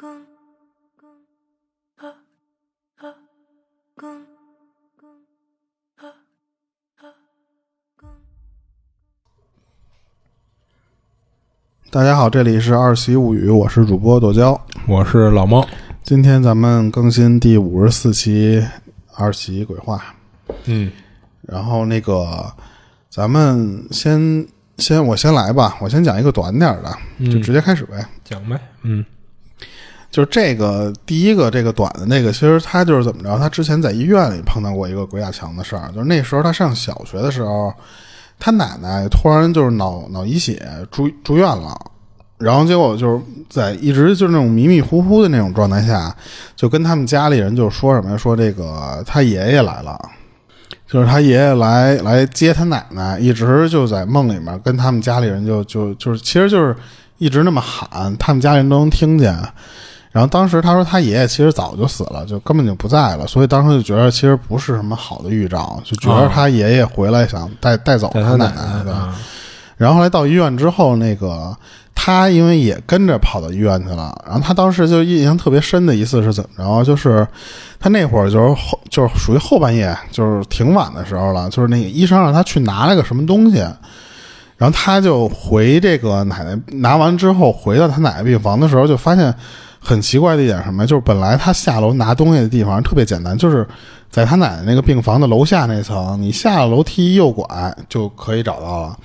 公公啊啊公公啊啊公。大家好，这里是二喜物语，我是主播朵娇。我是老猫，今天咱们更新第五十四期二喜鬼话，嗯，然后那个咱们先先我先来吧，我先讲一个短点儿的，就直接开始呗。讲呗，嗯就是这个第一个这个短的那个，其实他就是怎么着？他之前在医院里碰到过一个鬼打墙的事儿，就是那时候他上小学的时候，他奶奶突然就是脑脑溢血住住院了，然后结果就是在一直就是那种迷迷糊糊的那种状态下，就跟他们家里人就说什么？说这个他爷爷来了。就是他爷爷来来接他奶奶，一直就在梦里面跟他们家里人就就就是，其实就是一直那么喊，他们家里人都能听见。然后当时他说他爷爷其实早就死了，就根本就不在了，所以当时就觉得其实不是什么好的预兆，就觉得他爷爷回来想带带走他奶奶对吧？啊然后后来到医院之后，那个他因为也跟着跑到医院去了，然后他当时就印象特别深的一次是怎么着？就是他那会儿就是后就是属于后半夜，就是挺晚的时候了，就是那个医生让他去拿了个什么东西，然后他就回这个奶奶拿完之后，回到他奶奶病房的时候，就发现很奇怪的一点什么，就是本来他下楼拿东西的地方特别简单，就是在他奶奶那个病房的楼下那层，你下了楼梯右拐就可以找到了。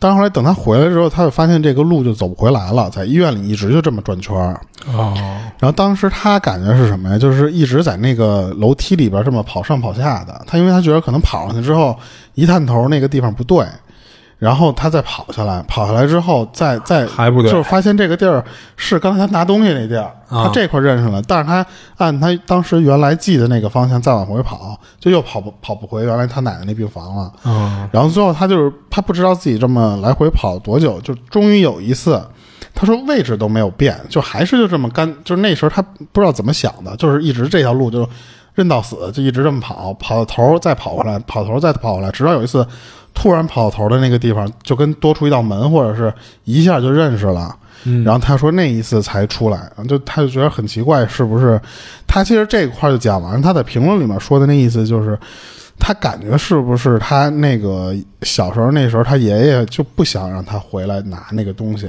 但是后来等他回来之后，他就发现这个路就走不回来了，在医院里一直就这么转圈儿。哦，然后当时他感觉是什么呀？就是一直在那个楼梯里边这么跑上跑下的。他因为他觉得可能跑上去之后一探头那个地方不对，然后他再跑下来，跑下来之后再再还不对就是发现这个地儿是刚才他拿东西那地儿，啊。他这块认识了，但是他按他当时原来记的那个方向再往回跑，就又跑不跑不回原来他奶奶那病房了。啊，然后最后他就是他不知道自己这么来回跑多久，就终于有一次，他说位置都没有变，就还是就这么干，就是那时候他不知道怎么想的，就是一直这条路就认到死，就一直这么跑，跑到头儿再跑回来，跑头儿再跑回来，直到有一次突然跑到头儿的那个地方，就跟多出一道门，或者是一下就认识了。嗯然后他说那一次才出来，就他就觉得很奇怪，是不是？他其实这块儿就讲完，他在评论里面说的那意思就是，他感觉是不是他那个小时候那时候他爷爷就不想让他回来拿那个东西，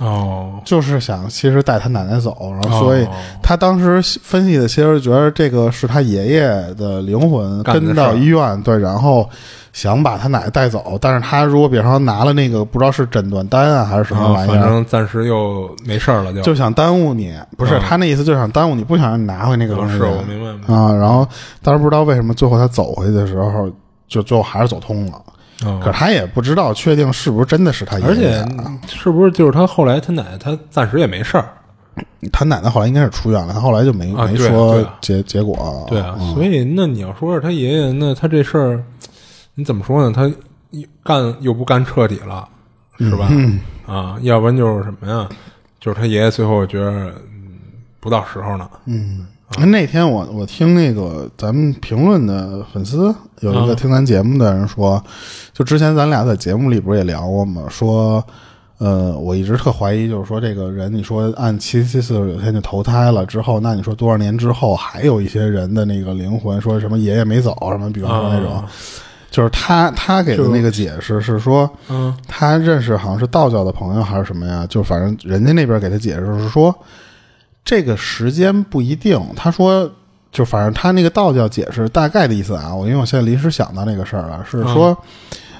哦，就是想其实带他奶奶走，然后所以哦他当时分析的其实觉得这个是他爷爷的灵魂跟到医院，对，然后想把他奶奶带走，但是他如果比方说拿了那个不知道是诊断单啊还是什么啊玩意儿，反正暂时又没事儿了，就就想耽误你，不是、嗯他那意思，就想耽误你，不想让你拿回那个东西。啊是我明白明白啊，然后但是不知道为什么最后他走回去的时候，就最后还是走通了。哦可他也不知道确定是不是真的是他爷爷而爷且啊。是不是就是他后来他奶奶他暂时也没事儿，他奶奶后来应该是出院了，他后来就没、啊对啊没说对啊结结果。对啊，嗯所以那你要说是他爷爷，那他这事儿你怎么说呢？他干又不干彻底了，是吧？嗯啊，要不然就是什么呀？就是他爷爷最后觉得嗯不到时候呢，嗯，那天我我听那个咱们评论的粉丝有一个啊。听咱节目的人说，就之前咱俩在节目里不是也聊过吗？说，呃，我一直特怀疑，就是说这个人，你说按七七四十九天就投胎了之后，那你说多少年之后还有一些人的那个灵魂，说什么爷爷没走什么，比方说那种，啊。就是他他给的那个解释是说，嗯。他认识好像是道教的朋友还是什么呀？就反正人家那边给他解释是说，这个时间不一定。他说，就反正他那个道教解释大概的意思啊，我因为我现在临时想到那个事儿了，是说，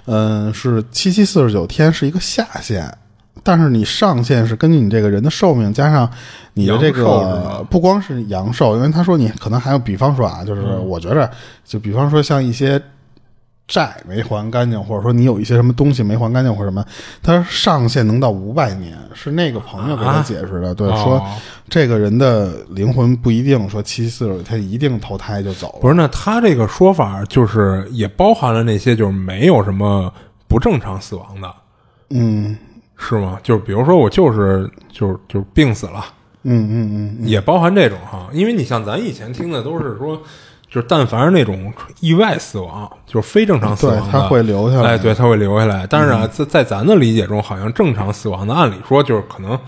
嗯、是七七四十九天是一个下限。但是你上限是根据你这个人的寿命加上你的这个不光是阳寿，因为他说你可能还有，比方说啊，就是我觉着，就比方说像一些债没还干净，或者说你有一些什么东西没还干净或者什么，他上限能到五百年，是那个朋友给他解释的。对，哦说这个人的灵魂不一定说七七四十九，他一定投胎就走了。不是，那他这个说法就是也包含了那些就是没有什么不正常死亡的，嗯是吗？就是比如说我就是就是就是病死了，嗯嗯嗯，也包含这种哈，因为你像咱以前听的都是说，就是但凡是那种意外死亡，就是非正常死亡的，对他会留下来哎，对，他会留下来。但是啊，在在咱的理解中，好像正常死亡的，按理说就是可能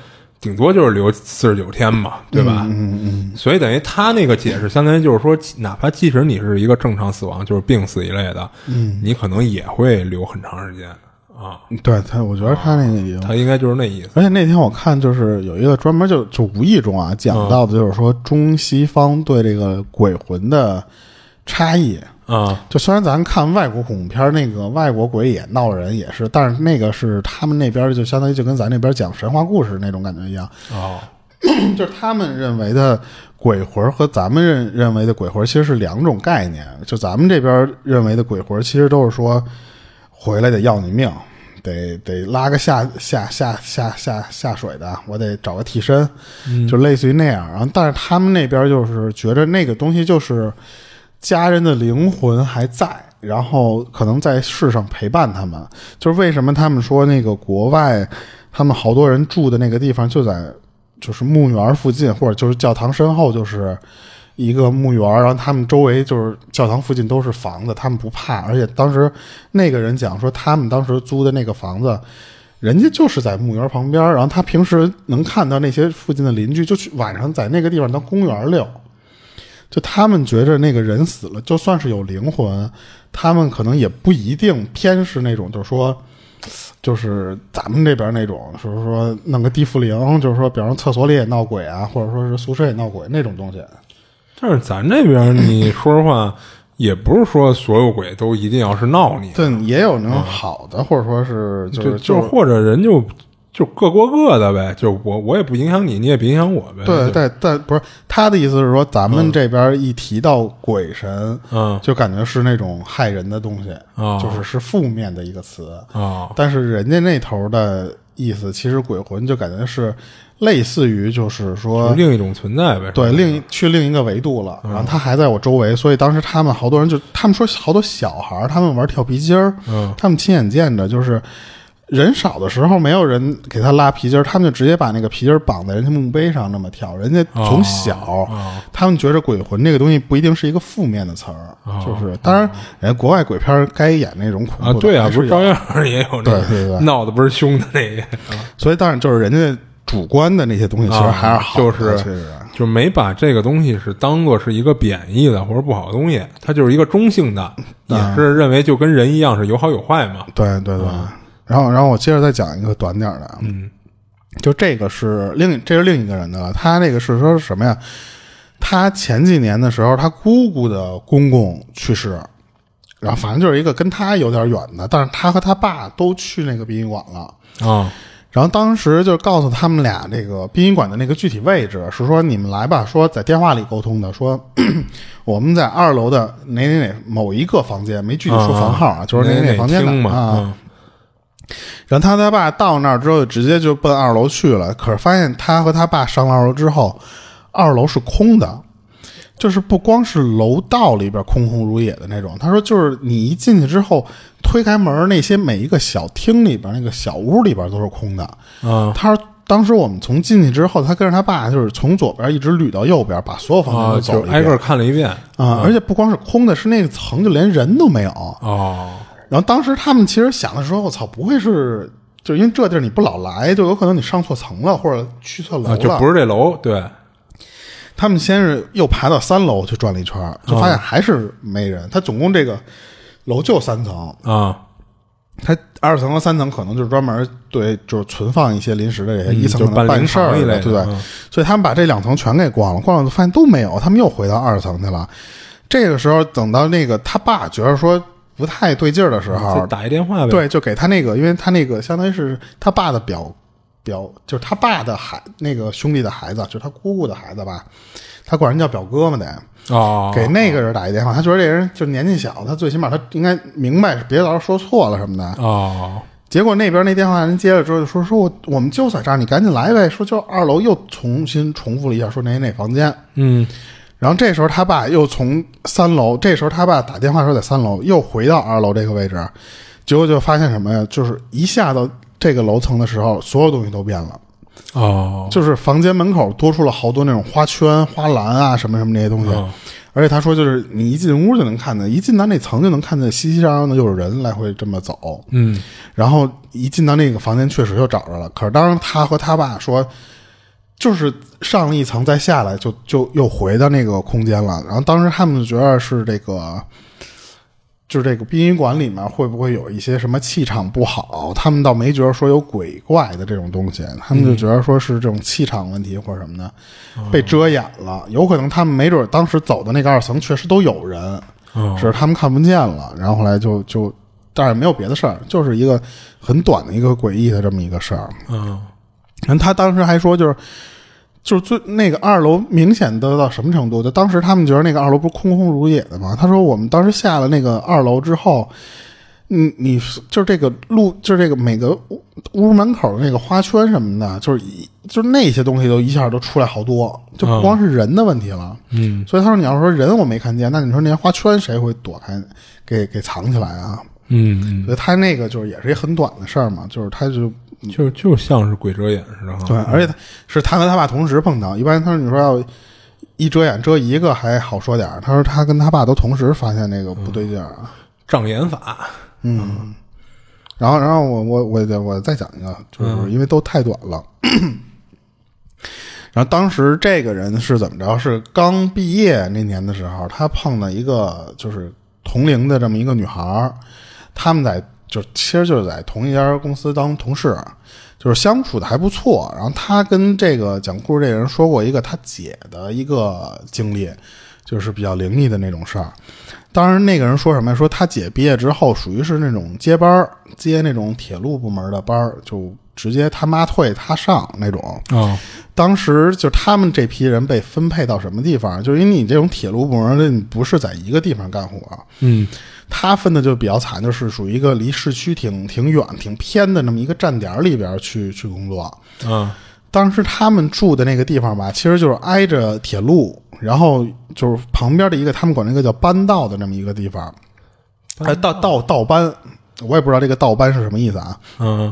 顶多就是留四十九天嘛，对吧？嗯嗯所以等于他那个解释，相当于就是说，哪怕即使你是一个正常死亡，就是病死一类的，嗯，你可能也会留很长时间啊。嗯，对他，我觉得他那个他应该就是那意思。而且那天我看，就是有一个专门就就无意中啊讲到的，就是说中西方对这个鬼魂的差异。啊就虽然咱看外国恐怖片，那个外国鬼也闹人也是，但是那个是他们那边就相当于就跟咱那边讲神话故事那种感觉一样，哦 就是他们认为的鬼魂和咱们认认为的鬼魂其实是两种概念。就咱们这边认为的鬼魂，其实都是说回来得要你命，得得拉个下下下下下下水的，我得找个替身，就类似于那样。然后，但是他们那边就是觉着那个东西就是家人的灵魂还在，然后可能在世上陪伴他们。就是为什么他们说那个国外，他们好多人住的那个地方就在就是墓园附近，或者就是教堂身后就是一个墓园，然后他们周围就是教堂附近都是房子，他们不怕。而且当时那个人讲说，他们当时租的那个房子。人家就是在墓园旁边，然后他平时能看到那些附近的邻居，就去晚上在那个地方当公园溜。就他们觉着那个人死了，就算是有灵魂，他们可能也不一定偏是那种，就是说，就是咱们这边那种，就是说弄个地缚灵，就是说，比方说厕所里也闹鬼啊，或者说是宿舍也闹鬼那种东西。但是咱这边，你 说实话，也不是说所有鬼都一定要是闹你的，对，也有那种好的，或者说是就就是就是或者人就就各过各的呗，就我我也不影响你，你也别影响我呗。对，就但但不是他的意思是说，咱们这边一提到鬼神，嗯就感觉是那种害人的东西，哦就是是负面的一个词。啊但是人家那头的意思，其实鬼魂就感觉是类似于，就是说，另一种存在呗。对，另一去另一个维度了。然后他还在我周围，所以当时他们好多人就，他们说好多小孩儿，他们玩跳皮筋儿，嗯他们亲眼见着，就是人少的时候，没有人给他拉皮筋儿，他们就直接把那个皮筋儿绑在人家墓碑上那么跳。人家从小，哦他们觉着鬼魂这个东西不一定是一个负面的词儿，哦就是当然，人家国外鬼片儿该演那种恐啊，怖的，对啊，不是照样也有那对对对 闹得不是凶的那个，所以当然就是人家主观的那些东西，其实还是好的、啊就是就没把这个东西是当做是一个贬义的或者不好的东西，它就是一个中性的，也是认为就跟人一样是有好有坏嘛。对对对。然后，然后我接着再讲一个短点的，嗯，就这个是另这是另一个人的了，他那个是说什么呀？他前几年的时候，他姑姑的公公去世，然后反正就是一个跟他有点远的，但是他和他爸都去那个殡仪馆了。啊然后当时就告诉他们俩这个殡仪馆的那个具体位置，是说你们来吧，说在电话里沟通的，说 我们在二楼的哪哪哪某一个房间，没具体说房号啊，就是哪哪哪房间的，啊。嗯然后他他爸到那儿之后，就直接就奔二楼去了。可是发现他和他爸上了二楼之后，二楼是空的，就是不光是楼道里边空空如也的那种。他说，就是你一进去之后，推开门，那些每一个小厅里边、那个小屋里边都是空的。嗯他说，当时我们从进去之后，他跟着他爸就是从左边一直捋到右边，把所有房间啊，都走挨个遍看了一遍啊、而且不光是空的，是那个层就连人都没有。哦然后当时他们其实想的时候，我操，不会是就因为这地儿你不老来，就有可能你上错层了，或者去错楼啊，了。就不是这楼，对他们先是又爬到三楼去转了一圈，就发现还是没人。他总共这个楼就三层，啊他二层和三层可能就是专门对就是存放一些临时的这些，嗯一层可能办事儿堂一类的对不对？嗯所以他们把这两层全给逛了，逛了发现都没有，他们又回到二层去了。这个时候等到那个他爸觉得说不太对劲儿的时候，打一电话呗。对，就给他那个，因为他那个相当于是他爸的表表，就是他爸的孩那个兄弟的孩子，就是他姑姑的孩子吧，他管人叫表哥嘛得。哦，给那个人打一电话，他觉得这人就年纪小，他最起码他应该明白，别到时候说错了什么的。哦结果那边那电话人接了之后就说说我我们就在这儿，你赶紧来呗。说就二楼又重新重复了一下，说哪哪房间。嗯然后这时候他爸又从三楼，这时候他爸打电话说在三楼，又回到二楼这个位置，结果就发现什么呀？就是一下到这个楼层的时候，所有东西都变了，哦就是房间门口多出了好多那种花圈、花篮啊什么什么这些东西。哦而且他说，就是你一进屋就能看见，一进到那层就能看见熙熙攘攘的，又有人来回这么走。嗯然后一进到那个房间，确实就找着了。可是当时他和他爸说，就是上了一层再下来就就又回到那个空间了。然后当时他们就觉得是这个。就是这个殡仪馆里面会不会有一些什么气场不好？他们倒没觉得说有鬼怪的这种东西，他们就觉得说是这种气场问题或者什么的被遮掩了。有可能他们没准当时走的那个二层确实都有人，只是他们看不见了。然后后来就就，但是没有别的事儿，就是一个很短的一个诡异的这么一个事儿。嗯，然后他当时还说就是。就是最那个二楼明显得到什么程度？就当时他们觉得那个二楼不是空空如也的吗？他说我们当时下了那个二楼之后，你，你就是这个路，就是这个每个屋屋门口那个花圈什么的，就是一就是那些东西都一下都出来好多，就不光是人的问题了。嗯，所以他说你要说人我没看见，那你说那些花圈谁会躲开给给藏起来啊？嗯，所以他那个就是也是一很短的事儿嘛，就是他就。就就像是鬼遮眼似的，对，而且他是他和他爸同时碰到。一般他说你说要一遮眼遮一个还好说点他说他跟他爸都同时发现那个不对劲儿啊，障眼法。嗯，然后然后我我我我再讲一个，就是因为都太短了。然后当时这个人是怎么着？是刚毕业那年的时候，他碰到一个就是同龄的这么一个女孩他们在。就其实就是在同一家公司当同事，就是相处的还不错。然后他跟这个讲故事这个人说过一个他姐的一个经历，就是比较灵异的那种事儿。当然，那个人说什么？说他姐毕业之后属于是那种接班接那种铁路部门的班就直接他妈退他上那种。啊，当时就他们这批人被分配到什么地方？就是因为你这种铁路部门，你不是在一个地方干活。嗯。他分的就比较惨，就是属于一个离市区挺挺远、挺偏的那么一个站点里边去去工作。嗯，当时他们住的那个地方吧，其实就是挨着铁路，然后就是旁边的一个他们管那个叫班道的那么一个地方。哎，道道道班，我也不知道这个道班是什么意思啊。嗯，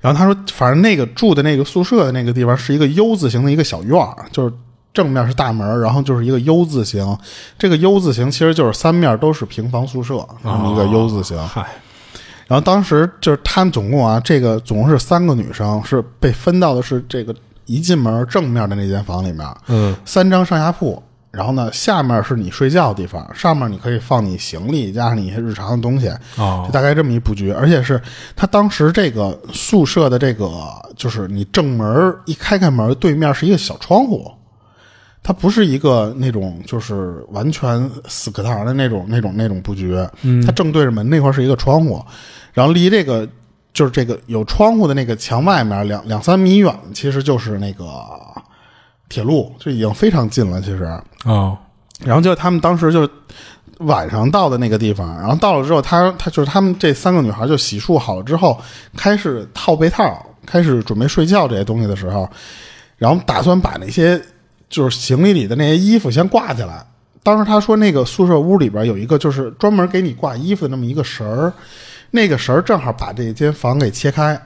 然后他说，反正那个住的那个宿舍的那个地方是一个 U 字形的一个小院儿，就是。正面是大门，然后就是一个 U 字形。这个 U 字形其实就是三面都是平房宿舍，这么一个 U 字形。嗨，然后当时就是他们总共啊，这个总共是三个女生，是被分到的是这个一进门正面的那间房里面。嗯，三张上下铺，然后呢，下面是你睡觉的地方，上面你可以放你行李加上你一些日常的东西。哦，就大概这么一布局，而且是他当时这个宿舍的这个，就是你正门一开开门，对面是一个小窗户。它不是一个那种就是完全死课堂的那种那种那种布局，它正对着门那块是一个窗户，然后离这个就是这个有窗户的那个墙外面两两三米远，其实就是那个铁路，就已经非常近了。其实啊，然后就他们当时就晚上到的那个地方，然后到了之后，他他就是他们这三个女孩就洗漱好了之后，开始套被套，开始准备睡觉这些东西的时候，然后打算把那些。就是行李里的那些衣服先挂起来。当时他说，那个宿舍屋里边有一个就是专门给你挂衣服的那么一个绳儿，那个绳儿正好把这间房给切开，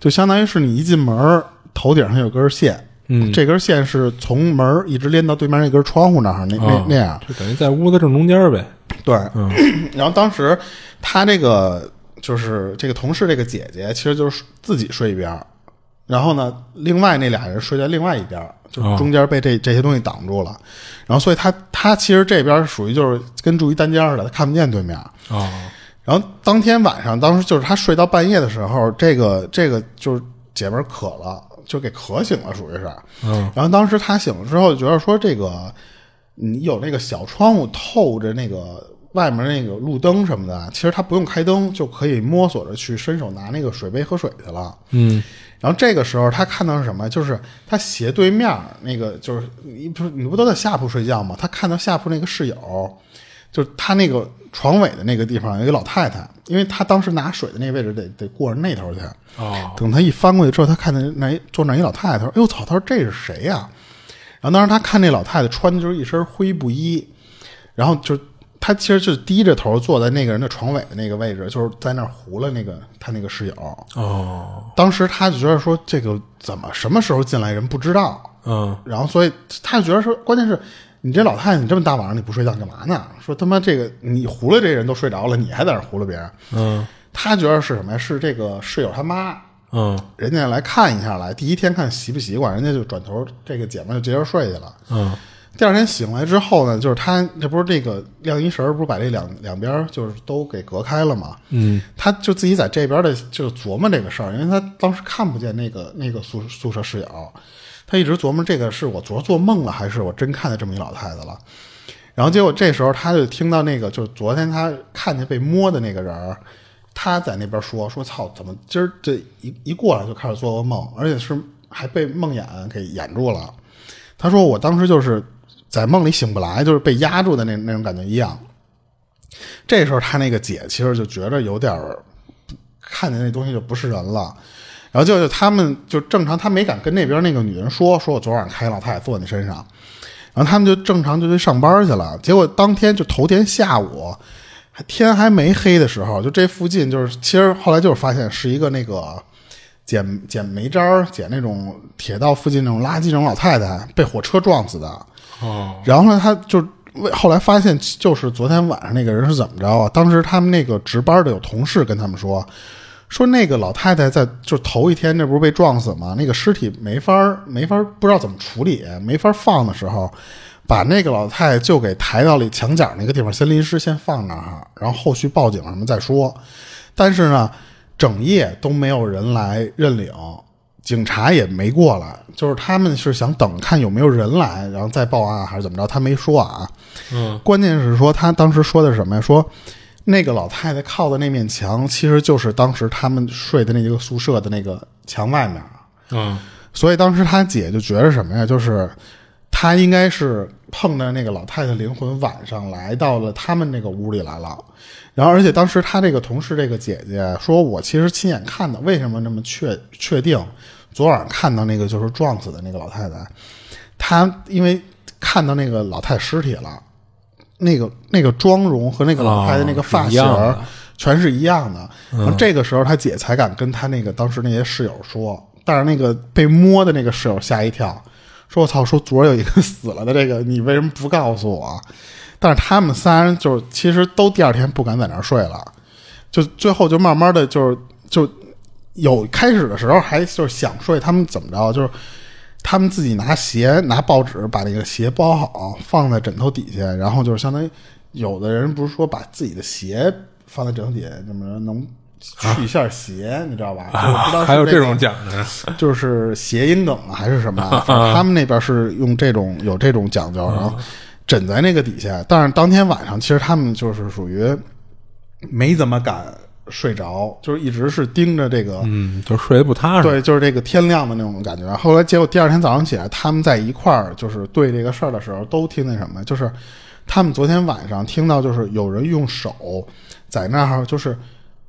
就相当于是你一进门，头顶上有根线，嗯，这根线是从门一直连到对面那根窗户那儿，那那那样，就等于在屋子正中间呗。对，然后当时他这个就是这个同事这个姐姐，其实就是自己睡一边。然后呢，另外那俩人睡在另外一边，就中间被这这些东西挡住了。然后，所以他他其实这边属于就是跟住一单间似的，他看不见对面。哦。然后当天晚上，当时就是他睡到半夜的时候，这个这个就是姐们渴了，就给渴醒了，属于是。嗯。然后当时他醒了之后，觉得说这个你有那个小窗户透着那个外面那个路灯什么的，其实他不用开灯就可以摸索着去伸手拿那个水杯喝水去了。嗯。然后这个时候，他看到是什么？就是他斜对面那个，就是你不是你不都在下铺睡觉吗？他看到下铺那个室友，就是他那个床尾的那个地方有一个老太太，因为他当时拿水的那个位置得得过着那头去。哦。等他一翻过去之后，他看见那坐那一老太太，他说：“哎呦操！”他说：“这是谁呀？”然后当时他看那老太太穿的就是一身灰布衣，然后就。他其实就低着头坐在那个人的床尾的那个位置，就是在那儿糊了那个他那个室友。哦，当时他就觉得说这个怎么什么时候进来人不知道。嗯，然后所以他就觉得说，关键是你这老太太，你这么大晚上你不睡觉干嘛呢？说他妈这个你糊了这人都睡着了，你还在那糊了别人。嗯，他觉得是什么呀？是这个室友他妈。嗯人家来看一下来，第一天看习不习惯，人家就转头这个姐妹就接着睡去了。嗯第二天醒来之后呢，就是他这不是这个晾衣绳不是把这两两边就是都给隔开了嘛？嗯她就自己在这边的就琢磨这个事儿，因为他当时看不见那个那个宿宿舍室友，她一直琢磨这个是我昨儿做梦了，还是我真看见这么一老太太了。然后结果这时候她就听到那个，就是昨天她看见被摸的那个人儿，他在那边说说操，怎么今儿这一一过来就开始做噩梦，而且是还被梦魇给掩住了。他说我当时就是在梦里醒不来，就是被压住的那那种感觉一样。这时候他那个姐其实就觉得有点看见那东西就不是人了，然后就就他们就正常，他没敢跟那边那个女人说，说我昨晚上看一老太太坐你身上，然后他们就正常就去上班去了。结果当天就头天下午，天还没黑的时候，就这附近就是其实后来就是发现是一个那个捡捡煤渣、捡那种铁道附近那种垃圾那种老太太被火车撞死的。哦然后呢，他就为后来发现，就是昨天晚上那个人是怎么着啊？当时他们那个值班的有同事跟他们说，说那个老太太在就头一天这不是被撞死吗？那个尸体没法儿没法儿不知道怎么处理，没法放的时候，把那个老太太就给抬到了墙角那个地方，先临时先放那儿，然后后续报警什么再说。但是呢，整夜都没有人来认领，警察也没过来，就是他们是想等看有没有人来，然后再报案还是怎么着，他没说啊。嗯关键是说他当时说的是什么呀？说那个老太太靠的那面墙，其实就是当时他们睡的那一个宿舍的那个墙外面。嗯所以当时他姐就觉得什么呀？就是他应该是碰到那个老太太灵魂晚上来到了他们那个屋里来了。然后，而且当时他这个同事这个姐姐说：“我其实亲眼看到，为什么那么确确定？昨晚看到那个就是撞死的那个老太太，她因为看到那个老太太尸体了，那个那个妆容和那个老太太那个发型儿全是一样的。然后这个时候他姐才敢跟他那个当时那些室友说，但是那个被摸的那个室友吓一跳，说我操，说昨儿有一个死了的这个，你为什么不告诉我？但是他们仨人就是其实都第二天不敢在那儿睡了，就最后就慢慢的就是就有开始的时候还就是想睡，他们怎么着就是。他们自己拿鞋拿报纸把那个鞋包好，放在枕头底下，然后就是相当于有的人不是说把自己的鞋放在枕头底下，怎么着能去一下鞋，你知道吧？还有这种讲究，就是谐音梗啊，还是什么啊？他们那边是用这种有这种讲究，然后枕在那个底下。但是当天晚上，其实他们就是属于没怎么敢睡着，就是一直是盯着这个，嗯，就睡得不踏实。对，就是这个天亮的那种感觉。后来结果第二天早上起来，他们在一块儿就是对这个事儿的时候，都听那什么？就是他们昨天晚上听到，就是有人用手在那儿，就是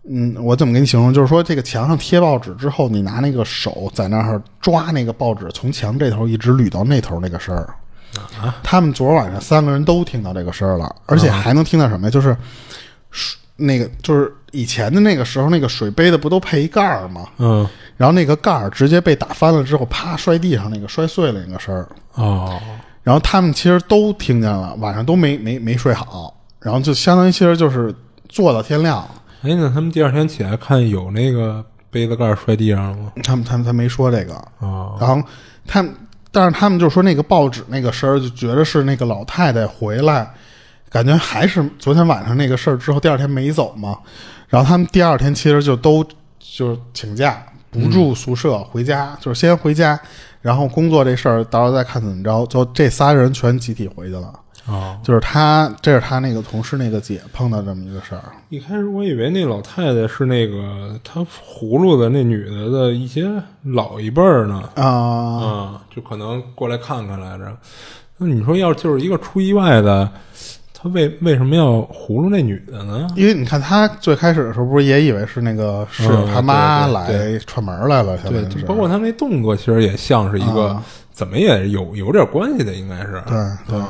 嗯，我怎么给你形容？就是说这个墙上贴报纸之后，你拿那个手在那儿抓那个报纸，从墙这头一直捋到那头那个声儿。他们昨儿晚上三个人都听到这个声儿了，而且还能听到什么呀？就是水那个就是以前的那个时候，那个水杯的不都配一盖儿吗？嗯，然后那个盖儿直接被打翻了之后，啪摔地上，那个摔碎了那个声儿。哦，然后他们其实都听见了，晚上都没没没睡好，然后就相当于其实就是坐到天亮。哎，那他们第二天起来看有那个杯子盖摔地上了吗？他们他们他没说这个，哦，然后他们，但是他们就说那个报纸那个声儿，就觉得是那个老太太回来，感觉还是昨天晚上那个事儿之后，第二天没走嘛。然后他们第二天其实就都就是请假不住宿舍回家，就是先回家，然后工作这事儿到时候再看怎么着。就这仨人全集体回去了。哦，就是他，这是他那个同事那个姐碰到这么一个事儿。一开始我以为那老太太是那个她葫芦的那女的的一些老一辈儿呢，啊、啊，就可能过来看看来着。那你说要就是一个出意外的，他为为什么要葫芦那女的呢？因为你看他最开始的时候，不是也以为是那个室友嗯他妈来串门来了，相对包括他那动作，其实也像是一个、啊怎么也有有点关系的，应该是。对对。嗯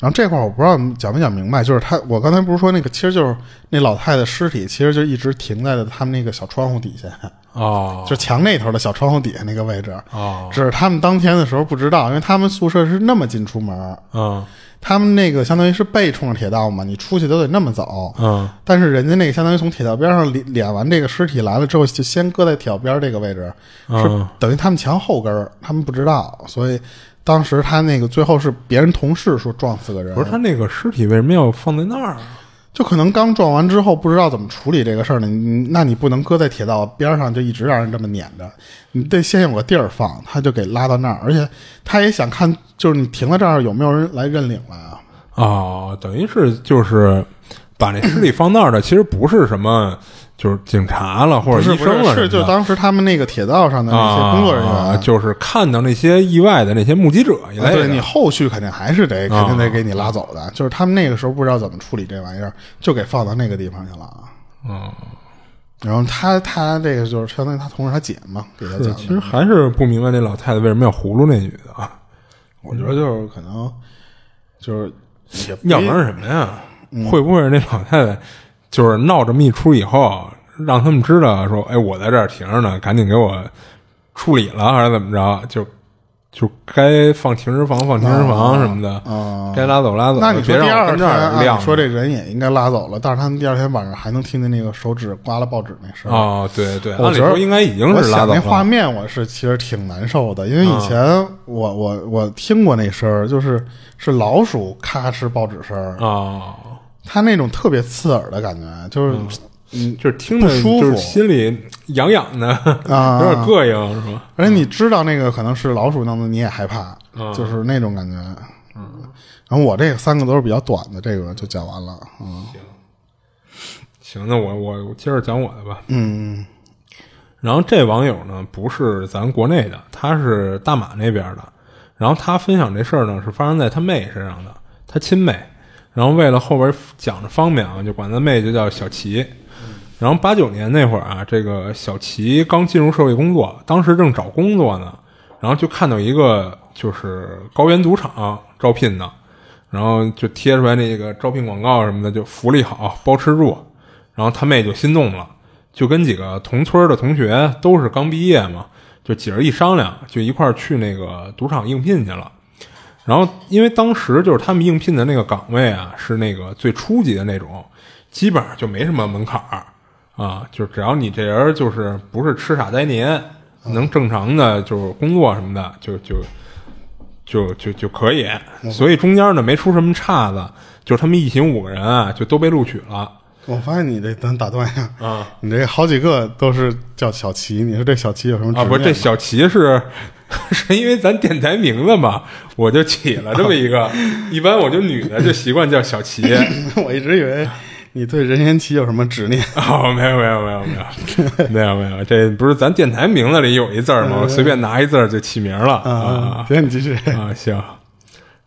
然后这块儿我不知道讲没讲明白，就是他，我刚才不是说那个，其实就是那老太太尸体，其实就一直停在了他们那个小窗户底下，哦就墙那头的小窗户底下那个位置。哦只是他们当天的时候不知道，因为他们宿舍是那么近出门，嗯他们那个相当于是背冲着铁道嘛，你出去都得那么走。嗯但是人家那个相当于从铁道边上敛敛完这个尸体来了之后，就先搁在铁道边这个位置，是嗯等于他们墙后跟儿，他们不知道，所以当时他那个最后是别人同事说撞死个人，不是他那个尸体为什么要放在那儿啊？就可能刚撞完之后不知道怎么处理这个事儿呢，那你不能搁在铁道边上就一直让人这么撵着，你得先有个地儿放，他就给拉到那儿，而且他也想看，就是你停在这儿有没有人来认领了啊？哦，等于是就是把那尸体放那儿的，其实不是什么，就是警察了或者是医生了不是，是就当时他们那个铁道上的那些工作人员，啊，就是看到那些意外的那些目击者一类的。啊对你后续肯定还是得肯定得啊给你拉走的，就是他们那个时候不知道怎么处理这玩意儿，就给放到那个地方去了啊。嗯，然后他他这个就是相当于他同事他姐嘛，给他，讲其实。还是不明白那老太太为什么要葫芦那女的啊？我觉得就是可能就是也要不然是什么呀？嗯会不会那老太太就是闹这么一出以后，让他们知道说，哎，我在这儿停着呢，赶紧给我处理了，还是怎么着？就就该放停尸房放停尸房什么的，啊该拉走拉走，那你说别第二天让我跟这儿说这人也应该拉走了，但是他们第二天晚上还能听见那个手指刮了报纸那声啊。哦，对对，我觉得按理说应该已经是拉走了。那画面我是其实挺难受的，因为以前我、我我听过那声儿，就是是老鼠咔哧报纸声儿，哦，它那种特别刺耳的感觉，就是嗯，就是听着不舒服就是心里痒痒的，啊有点膈应，是吧？而且你知道那个可能是老鼠弄的，你也害怕，就是那种感觉。嗯，然后我这个三个都是比较短的，这个就讲完了。嗯行，那我我我接着讲我的吧。嗯然后这网友呢，不是咱国内的，他是大马那边的。然后他分享这事儿呢，是发生在他妹身上的，他亲妹。然后为了后边讲着方便啊，就管他妹就叫小齐。然后八九年那会儿啊，这个小齐刚进入社会工作，当时正找工作呢，然后就看到一个就是高原赌场招聘的，然后就贴出来那个招聘广告什么的，就福利好，包吃住。然后他妹就心动了，就跟几个同村的同学都是刚毕业嘛，就几人一商量，就一块去那个赌场应聘去了。然后因为当时就是他们应聘的那个岗位啊，是那个最初级的那种，基本上就没什么门槛儿啊，就只要你这人就是不是痴傻呆年，能正常的就是工作什么的，就就就就就可以。所以中间呢没出什么岔子，就他们一行五个人啊，就都被录取了。我发现你这咱打断一下啊，你这好几个都是叫小齐，你说这小齐有什么啊，不是，这小齐是是因为咱电台名字嘛，我就起了这么一个。一般我就女的就习惯叫小齐。我一直以为你对任贤齐有什么执念。哦，没有没有没有没有没有没有，这不是咱电台名字里有一字儿吗？我随便拿一字儿就起名了啊行，你继续。啊行。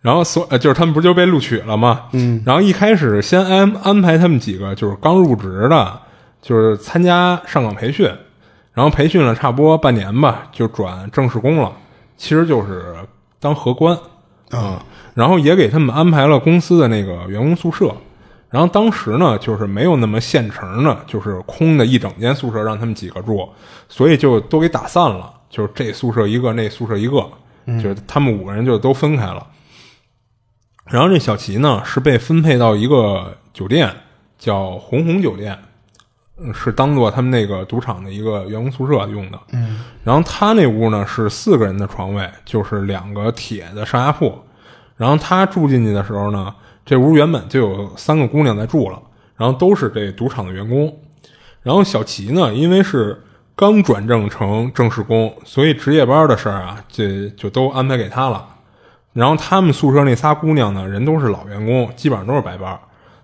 然后所呃就是他们不就被录取了吗？嗯。然后一开始先安安排他们几个就是刚入职的，就是参加上岗培训，然后培训了差不多半年吧，就转正式工了。其实就是当荷官啊、然后也给他们安排了公司的那个员工宿舍。然后当时呢，就是没有那么现成的，就是空的一整间宿舍让他们几个住，所以就都给打散了，就是这宿舍一个，那宿舍一个，就是他们五个人就都分开了。然后这小齐呢是被分配到一个酒店，叫红红酒店，嗯是当做他们那个赌场的一个员工宿舍用的。嗯，然后他那屋呢是四个人的床位，就是两个铁的上下铺。然后他住进去的时候呢，这屋原本就有三个姑娘在住了，然后都是这赌场的员工。然后小齐呢，因为是刚转正成正式工，所以值夜班的事儿啊，这就都安排给他了。然后他们宿舍那仨姑娘呢，人都是老员工，基本上都是白班，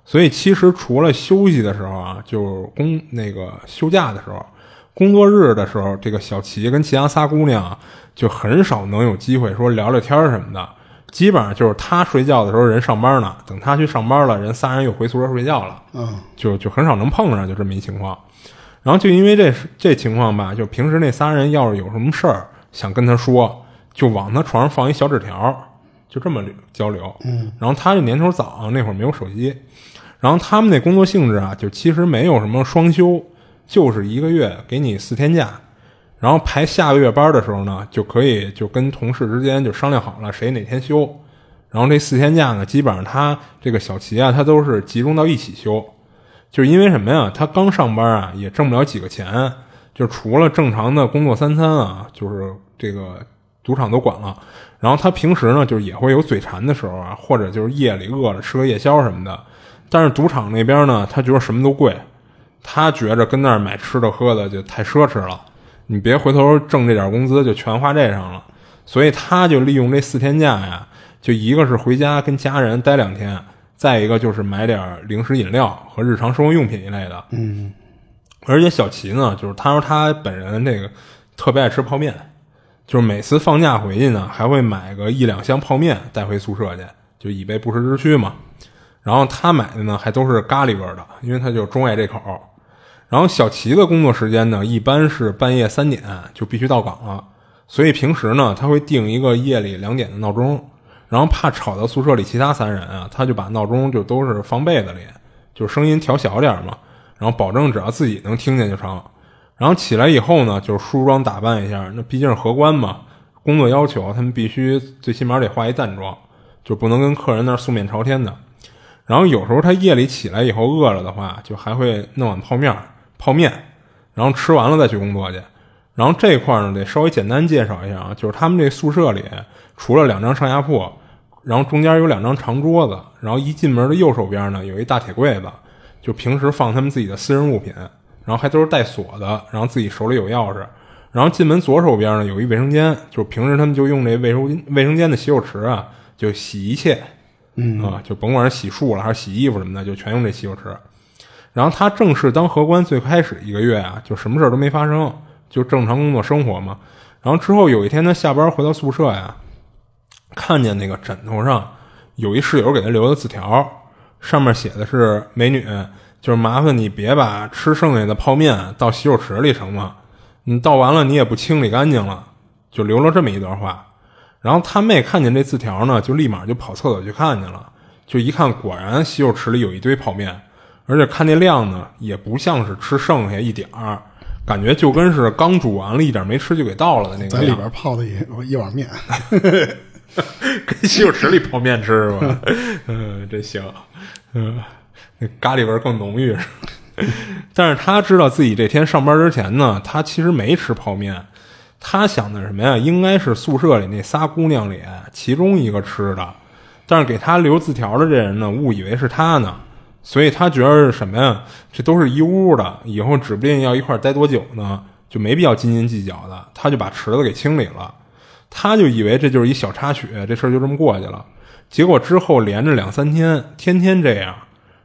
所以其实除了休息的时候啊，就是工那个休假的时候，工作日的时候，这个小齐跟其他仨姑娘啊就很少能有机会说聊聊天什么的，基本上就是他睡觉的时候人上班呢，等他去上班了，人仨人又回宿舍睡觉了，嗯，就就很少能碰上，就这么一情况。然后就因为这这情况吧，就平时那仨人要是有什么事儿想跟他说，就往他床上放一小纸条，就这么交流。嗯，然后他这年头早，那会儿没有手机，然后他们那工作性质啊，就其实没有什么双休，就是一个月给你四天假，然后排下个月班的时候呢，就可以就跟同事之间就商量好了谁哪天休。然后这四天假呢，基本上他这个小齐啊，他都是集中到一起休，就是因为什么呀？他刚上班啊，也挣不了几个钱，就除了正常的工作三餐啊，就是这个赌场都管了。然后他平时呢，就是也会有嘴馋的时候啊，或者就是夜里饿了吃个夜宵什么的。但是赌场那边呢，他觉得什么都贵，他觉着跟那儿买吃的喝的就太奢侈了。你别回头挣这点工资就全花这上了，所以他就利用这四天假呀。就一个是回家跟家人待两天，再一个就是买点零食饮料和日常生活用品一类的。嗯，而且小齐呢，就是他说他本人这个特别爱吃泡面，就是每次放假回去呢，还会买个一两箱泡面带回宿舍去，就以备不时之需嘛。然后他买的呢，还都是咖喱味的，因为他就钟爱这口。然后小齐的工作时间呢，一般是半夜三点就必须到岗了，所以平时呢，他会定一个夜里两点的闹钟。然后怕吵到宿舍里其他三人啊，他就把闹钟就都是放被子里，就声音调小点嘛。然后保证只要自己能听见就成。然后起来以后呢，就梳妆打扮一下，那毕竟是荷官嘛，工作要求他们必须最起码得化一淡妆，就不能跟客人那素面朝天的。然后有时候他夜里起来以后饿了的话，就还会弄碗泡面泡面，然后吃完了再去工作去。然后这块呢，得稍微简单介绍一下啊，就是他们这宿舍里除了两张上下铺。然后中间有两张长桌子，然后一进门的右手边呢有一大铁柜子，就平时放他们自己的私人物品，然后还都是带锁的，然后自己手里有钥匙。然后进门左手边呢有一卫生间，就平时他们就用这卫生卫生间的洗手池啊，就洗一切，嗯啊，就甭管是洗漱了还是洗衣服什么的，就全用这洗手池。然后他正式当荷官最开始一个月啊，就什么事都没发生，就正常工作生活嘛。然后之后有一天他下班回到宿舍呀。看见那个枕头上有一室友给他留的字条，上面写的是：“美女，就是麻烦你别把吃剩下的泡面倒洗手池里，成吗？你倒完了你也不清理干净了。”就留了这么一段话。然后他妹看见这字条呢，就立马就跑厕所去看去了。就一看，果然洗手池里有一堆泡面，而且看那量呢，也不像是吃剩下一点儿，感觉就跟是刚煮完了一点没吃就给倒了的那个。在里边泡的一一碗面。跟洗手池里泡面吃是吧？嗯，这行，嗯，那咖喱味更浓郁。但是他知道自己这天上班之前呢，他其实没吃泡面。他想的什么呀？应该是宿舍里那仨姑娘里其中一个吃的。但是给他留字条的这人呢，误以为是他呢，所以他觉得是什么呀？这都是一屋的，以后指不定要一块待多久呢，就没必要斤斤计较的。他就把池子给清理了。他就以为这就是一小插曲，这事儿就这么过去了。结果之后连着两三天，天天这样，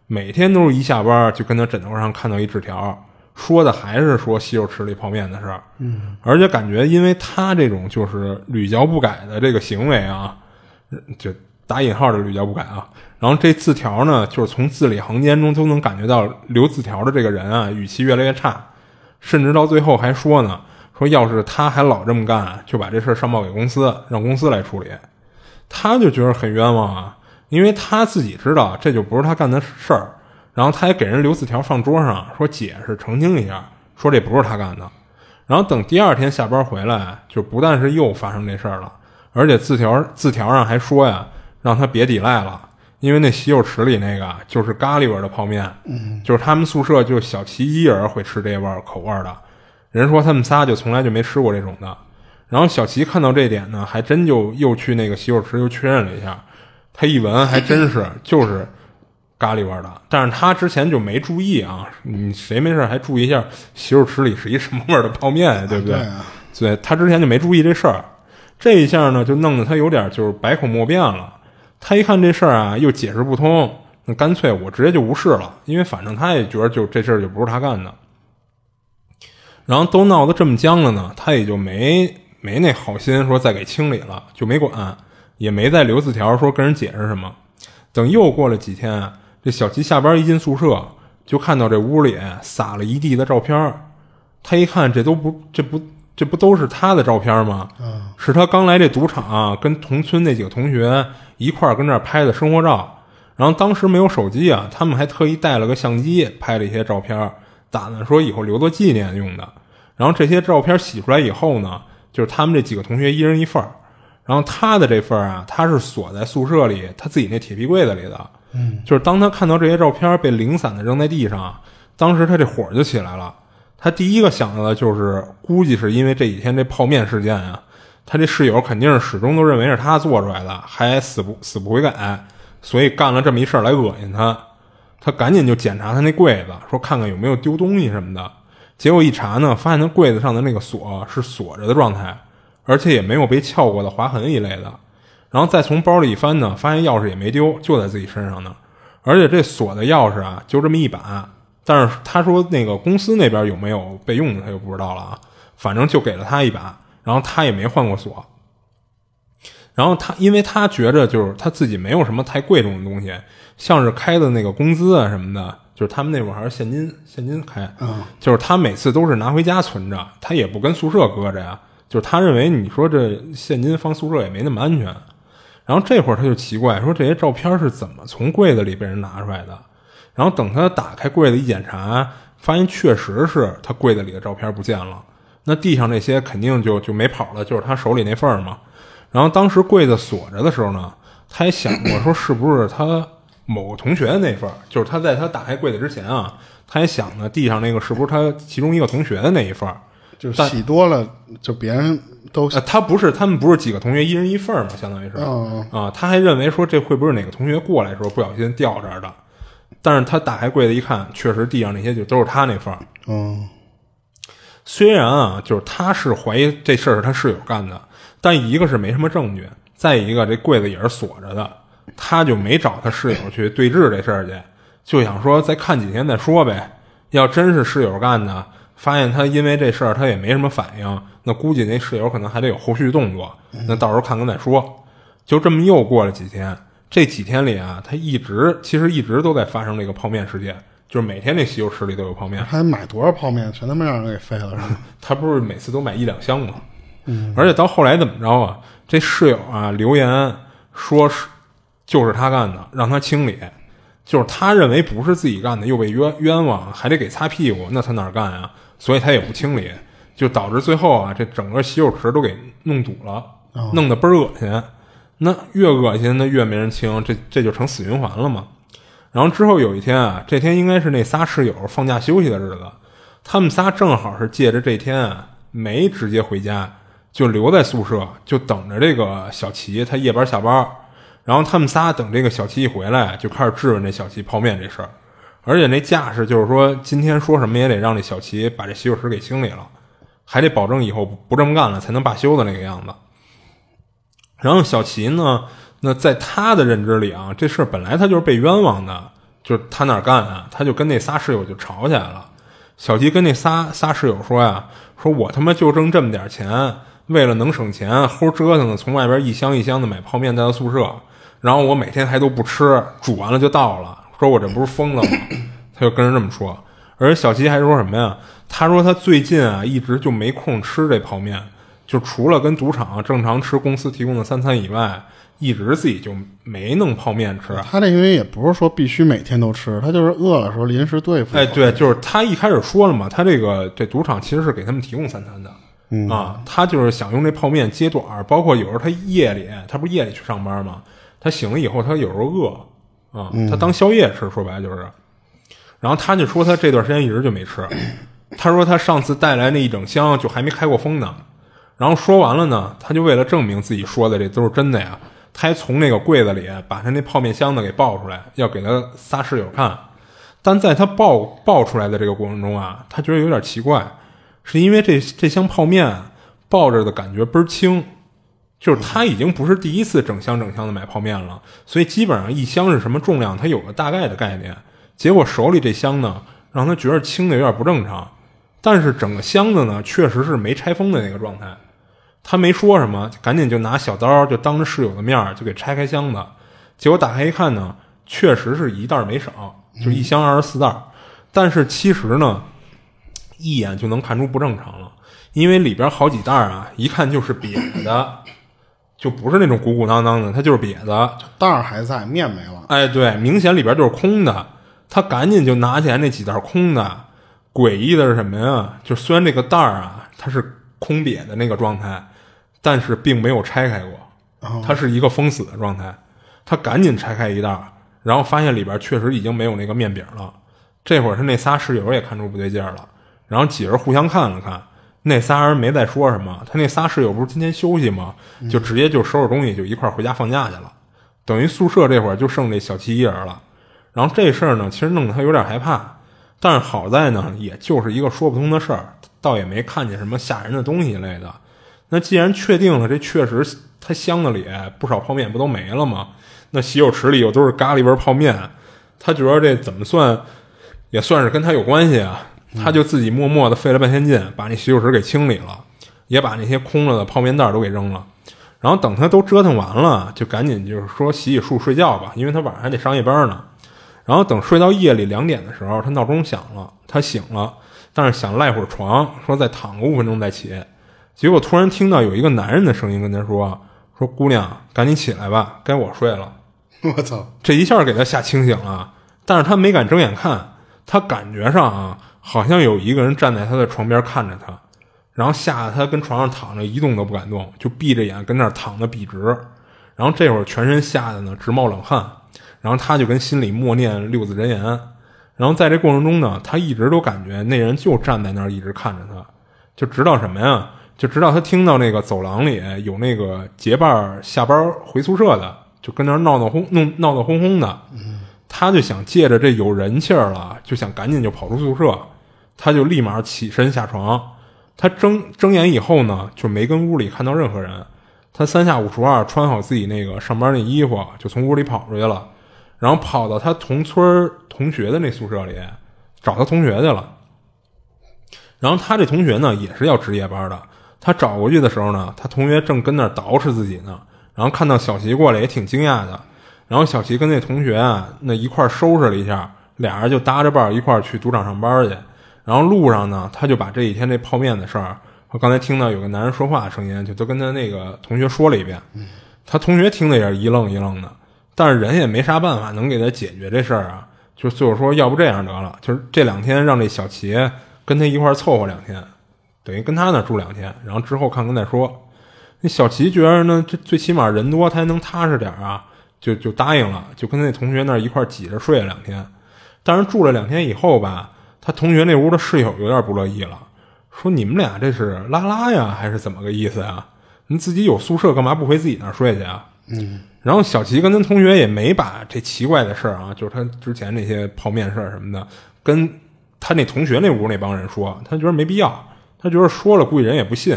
每天都是一下班就跟他枕头上看到一纸条，说的还是说洗手池里泡面的事儿。嗯，而且感觉因为他这种就是屡教不改的这个行为啊，就打引号的屡教不改啊。然后这字条呢，就是从字里行间中都能感觉到留字条的这个人啊，语气越来越差，甚至到最后还说呢。说要是他还老这么干，就把这事儿上报给公司，让公司来处理。他就觉得很冤枉啊，因为他自己知道这就不是他干的事儿。然后他还给人留字条放桌上，说解释澄清一下，说这不是他干的。然后等第二天下班回来，就不但是又发生这事儿了，而且字条字条上还说呀，让他别抵赖了，因为那洗手池里那个就是咖喱味的泡面，就是他们宿舍就小齐一人会吃这味儿口味的。人说他们仨就从来就没吃过这种的，然后小齐看到这点呢，还真就又去那个洗手池又确认了一下，他一闻还真是就是咖喱味的，但是他之前就没注意啊，你谁没事还注意一下洗手池里是一什么味的泡面，对不对？对，他之前就没注意这事儿，这一下呢就弄得他有点就是百口莫辩了。他一看这事儿啊又解释不通，那干脆我直接就无视了，因为反正他也觉得就这事儿就不是他干的。然后都闹得这么僵了呢，他也就没没那好心说再给清理了，就没管，也没再留字条说跟人解释什么。等又过了几天，这小齐下班一进宿舍，就看到这屋里撒了一地的照片他一看，这都不这不这不都是他的照片吗？是他刚来这赌场跟同村那几个同学一块儿跟这儿拍的生活照。然后当时没有手机啊，他们还特意带了个相机拍了一些照片打算说以后留作纪念用的。然后这些照片洗出来以后呢，就是他们这几个同学一人一份儿。然后他的这份儿啊，他是锁在宿舍里他自己那铁皮柜子里的。嗯，就是当他看到这些照片被零散的扔在地上，当时他这火就起来了。他第一个想到的就是，估计是因为这几天这泡面事件啊，他这室友肯定是始终都认为是他做出来的，还死不死不悔改，所以干了这么一事儿来恶心他。他赶紧就检查他那柜子，说看看有没有丢东西什么的。结果一查呢，发现他柜子上的那个锁是锁着的状态，而且也没有被撬过的划痕一类的。然后再从包里一翻呢，发现钥匙也没丢，就在自己身上呢。而且这锁的钥匙啊，就这么一把。但是他说那个公司那边有没有备用的，他就不知道了啊。反正就给了他一把，然后他也没换过锁。然后他，因为他觉着就是他自己没有什么太贵重的东西，像是开的那个工资啊什么的，就是他们那会儿还是现金现金开，就是他每次都是拿回家存着，他也不跟宿舍搁着呀。就是他认为你说这现金放宿舍也没那么安全。然后这会儿他就奇怪，说这些照片是怎么从柜子里被人拿出来的？然后等他打开柜子一检查，发现确实是他柜子里的照片不见了。那地上那些肯定就就没跑了，就是他手里那份儿嘛。然后当时柜子锁着的时候呢，他也想过说是不是他某个同学的那份儿，就是他在他打开柜子之前啊，他也想呢地上那个是不是他其中一个同学的那一份儿。就是洗多了，就别人都呃，他不是，他们不是几个同学一人一份儿嘛，相当于是嗯啊，他还认为说这会不会是哪个同学过来的时候不小心掉这儿的？但是他打开柜子一看，确实地上那些就都是他那份儿。嗯虽然啊，就是他是怀疑这事儿是他室友干的，但一个是没什么证据，再一个这柜子也是锁着的，他就没找他室友去对质这事儿去，就想说再看几天再说呗。要真是室友干的，发现他因为这事儿他也没什么反应，那估计那室友可能还得有后续动作，那到时候看看再说。就这么又过了几天，这几天里啊，他一直其实一直都在发生这个泡面事件，就是每天那洗手池里都有泡面。他买多少泡面，全他妈让人给废了是吧？他不是每次都买一两箱吗？嗯，而且到后来怎么着啊？这室友啊留言说是就是他干的，让他清理，就是他认为不是自己干的，又被冤冤枉，还得给擦屁股，那他哪儿干啊？所以他也不清理，就导致最后啊，这整个洗手池都给弄堵了，弄得倍儿恶心。那越恶心，那越没人清，这这就成死循环了嘛。然后之后有一天啊，这天应该是那仨室友放假休息的日子，他们仨正好是借着这天啊，没直接回家，就留在宿舍，就等着这个小齐他夜班下班。然后他们仨等这个小齐一回来，就开始质问这小齐泡面这事儿，而且那架势就是说，今天说什么也得让这小齐把这洗手池给清理了，还得保证以后不这么干了才能罢休的那个样子。然后小齐呢，那在他的认知里啊，这事儿本来他就是被冤枉的，就是他哪干啊，他就跟那仨室友就吵起来了。小齐跟那仨仨室友说呀，说我他妈就挣这么点钱，为了能省钱，齁折腾的从外边一箱一箱的买泡面带到宿舍，然后我每天还都不吃，煮完了就倒了，说我这不是疯了吗？他就跟人这么说。而小齐还说什么呀？他说他最近啊一直就没空吃这泡面。就除了跟赌场正常吃公司提供的三餐以外，一直自己就没弄泡面吃。他这因为也不是说必须每天都吃，他就是饿了时候临时对付。哎，对，就是他一开始说了嘛，他这个这赌场其实是给他们提供三餐的，嗯啊，他就是想用这泡面接短儿，包括有时候他夜里，他不是夜里去上班嘛，他醒了以后，他有时候饿啊，他当宵夜吃，说白了就是。然后他就说他这段时间一直就没吃，他说他上次带来那一整箱就还没开过封呢。然后说完了呢，他就为了证明自己说的这都是真的呀，他还从那个柜子里把他那泡面箱子给抱出来，要给他仨室友看。但在他抱抱出来的这个过程中啊，他觉得有点奇怪，是因为这这箱泡面抱着的感觉倍儿轻，就是他已经不是第一次整箱整箱的买泡面了，所以基本上一箱是什么重量，他有个大概的概念。结果手里这箱呢，让他觉得轻的有点不正常，但是整个箱子呢，确实是没拆封的那个状态。他没说什么，赶紧就拿小刀，就当着室友的面就给拆开箱子。结果打开一看呢，确实是一袋没少，就一箱二十四袋。但是其实呢，一眼就能看出不正常了，因为里边好几袋啊，一看就是瘪的，就不是那种鼓鼓囊囊的，它就是瘪的。袋儿还在，面没了。哎，对，明显里边就是空的。他赶紧就拿起来那几袋空的，诡异的是什么呀？就虽然这个袋儿啊，它是空瘪的那个状态，但是并没有拆开过，它是一个封死的状态。他赶紧拆开一袋儿，然后发现里边确实已经没有那个面饼了。这会儿他那仨室友也看出不对劲儿了，然后几人互相看了看，那仨人没再说什么。他那仨室友不是今天休息吗？就直接就收拾东西就一块儿回家放假去了。等于宿舍这会儿就剩这小七一人了。然后这事儿呢，其实弄得他有点害怕，但是好在呢，也就是一个说不通的事儿，倒也没看见什么吓人的东西一类的。那既然确定了，这确实他箱子里不少泡面不都没了吗？那洗手池里又都是咖喱味泡面，他觉得这怎么算，也算是跟他有关系啊。他就自己默默的费了半天劲，把那洗手池给清理了，也把那些空了的泡面袋都给扔了。然后等他都折腾完了，就赶紧就是说洗洗漱睡觉吧，因为他晚上还得上夜班呢。然后等睡到夜里两点的时候，他闹钟响了，他醒了，但是想赖会儿床，说再躺个五分钟再起。结果突然听到有一个男人的声音跟他说：“说姑娘，赶紧起来吧，该我睡了。”我操！这一下给他吓清醒了，但是他没敢睁眼看，他感觉上啊，好像有一个人站在他的床边看着他，然后吓得他跟床上躺着一动都不敢动，就闭着眼跟那儿躺的笔直，然后这会儿全身吓得呢直冒冷汗，然后他就跟心里默念六字真言，然后在这过程中呢，他一直都感觉那人就站在那儿一直看着他，就直到什么呀？就直到他听到那个走廊里有那个结伴下班回宿舍的。就跟那儿闹闹哄弄闹闹哄哄的，他就想借着这有人气儿了，就想赶紧就跑出宿舍，他就立马起身下床。他睁睁眼以后呢，就没跟屋里看到任何人。他三下五除二穿好自己那个上班那衣服，就从屋里跑出去了，然后跑到他同村同学的那宿舍里找他同学去了。然后他这同学呢，也是要值夜班的。他找过去的时候呢，他同学正跟那儿捯饬自己呢。然后看到小齐过来也挺惊讶的，然后小齐跟那同学啊那一块收拾了一下，俩人就搭着伴儿一块儿去赌场上班去。然后路上呢，他就把这几天这泡面的事儿和刚才听到有个男人说话的声音，就都跟他那个同学说了一遍。他同学听的也是一愣一愣的，但是人也没啥办法能给他解决这事儿啊，就最后说要不这样得了，就是这两天让这小齐跟他一块儿凑合两天，等于跟他那住两天，然后之后看看再说。那小齐觉得呢，这最起码人多，他还能踏实点啊，就就答应了，就跟那同学那一块儿挤着睡了两天。但是住了两天以后吧，他同学那屋的室友有点不乐意了，说：“你们俩这是拉拉呀，还是怎么个意思呀？你自己有宿舍，干嘛不回自己那儿睡去啊？”嗯。然后小齐跟他同学也没把这奇怪的事儿啊，就是他之前那些泡面事儿什么的，跟他那同学那屋那帮人说，他觉得没必要，他觉得说了估计人也不信。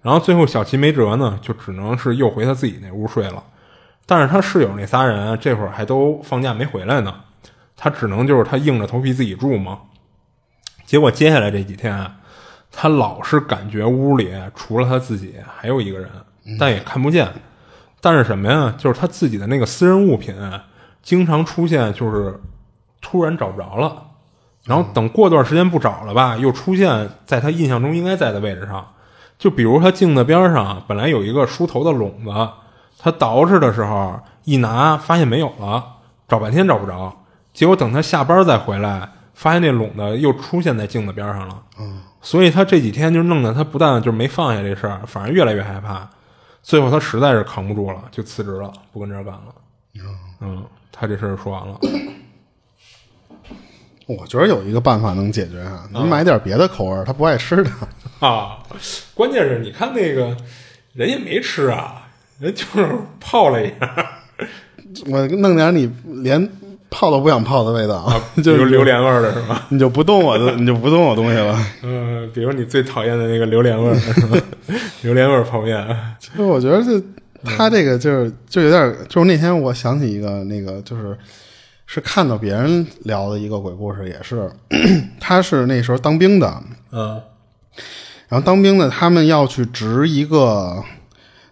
然后最后小齐没辙呢，就只能是又回他自己那屋睡了。但是他室友那仨人这会儿还都放假没回来呢，他只能就是他硬着头皮自己住嘛。结果接下来这几天，他老是感觉屋里除了他自己还有一个人，但也看不见。但是什么呀？就是他自己的那个私人物品经常出现，就是突然找不着了。然后等过段时间不找了吧，又出现在他印象中应该在的位置上。就比如他镜子边上本来有一个梳头的笼子，他捯饬的时候一拿发现没有了，找半天找不着，结果等他下班再回来，发现那笼子又出现在镜子边上了。嗯，所以他这几天就弄得他不但就没放下这事儿，反而越来越害怕。最后他实在是扛不住了，就辞职了，不跟这儿干了。嗯，他这事儿说完了。我觉得有一个办法能解决啊，你买点别的口味他不爱吃的啊。关键是你看那个人也没吃啊，人就是泡了一下。我弄点你连泡都不想泡的味道，啊 就是榴莲味的是吧？你就不动我的，你就不动我东西了。嗯，比如你最讨厌的那个榴莲味儿，榴莲味泡面。其实我觉得这他这个就是就有点，就是那天我想起一个那个就是。是看到别人聊的一个鬼故事，也是，他是那时候当兵的，嗯，然后当兵的他们要去值一个，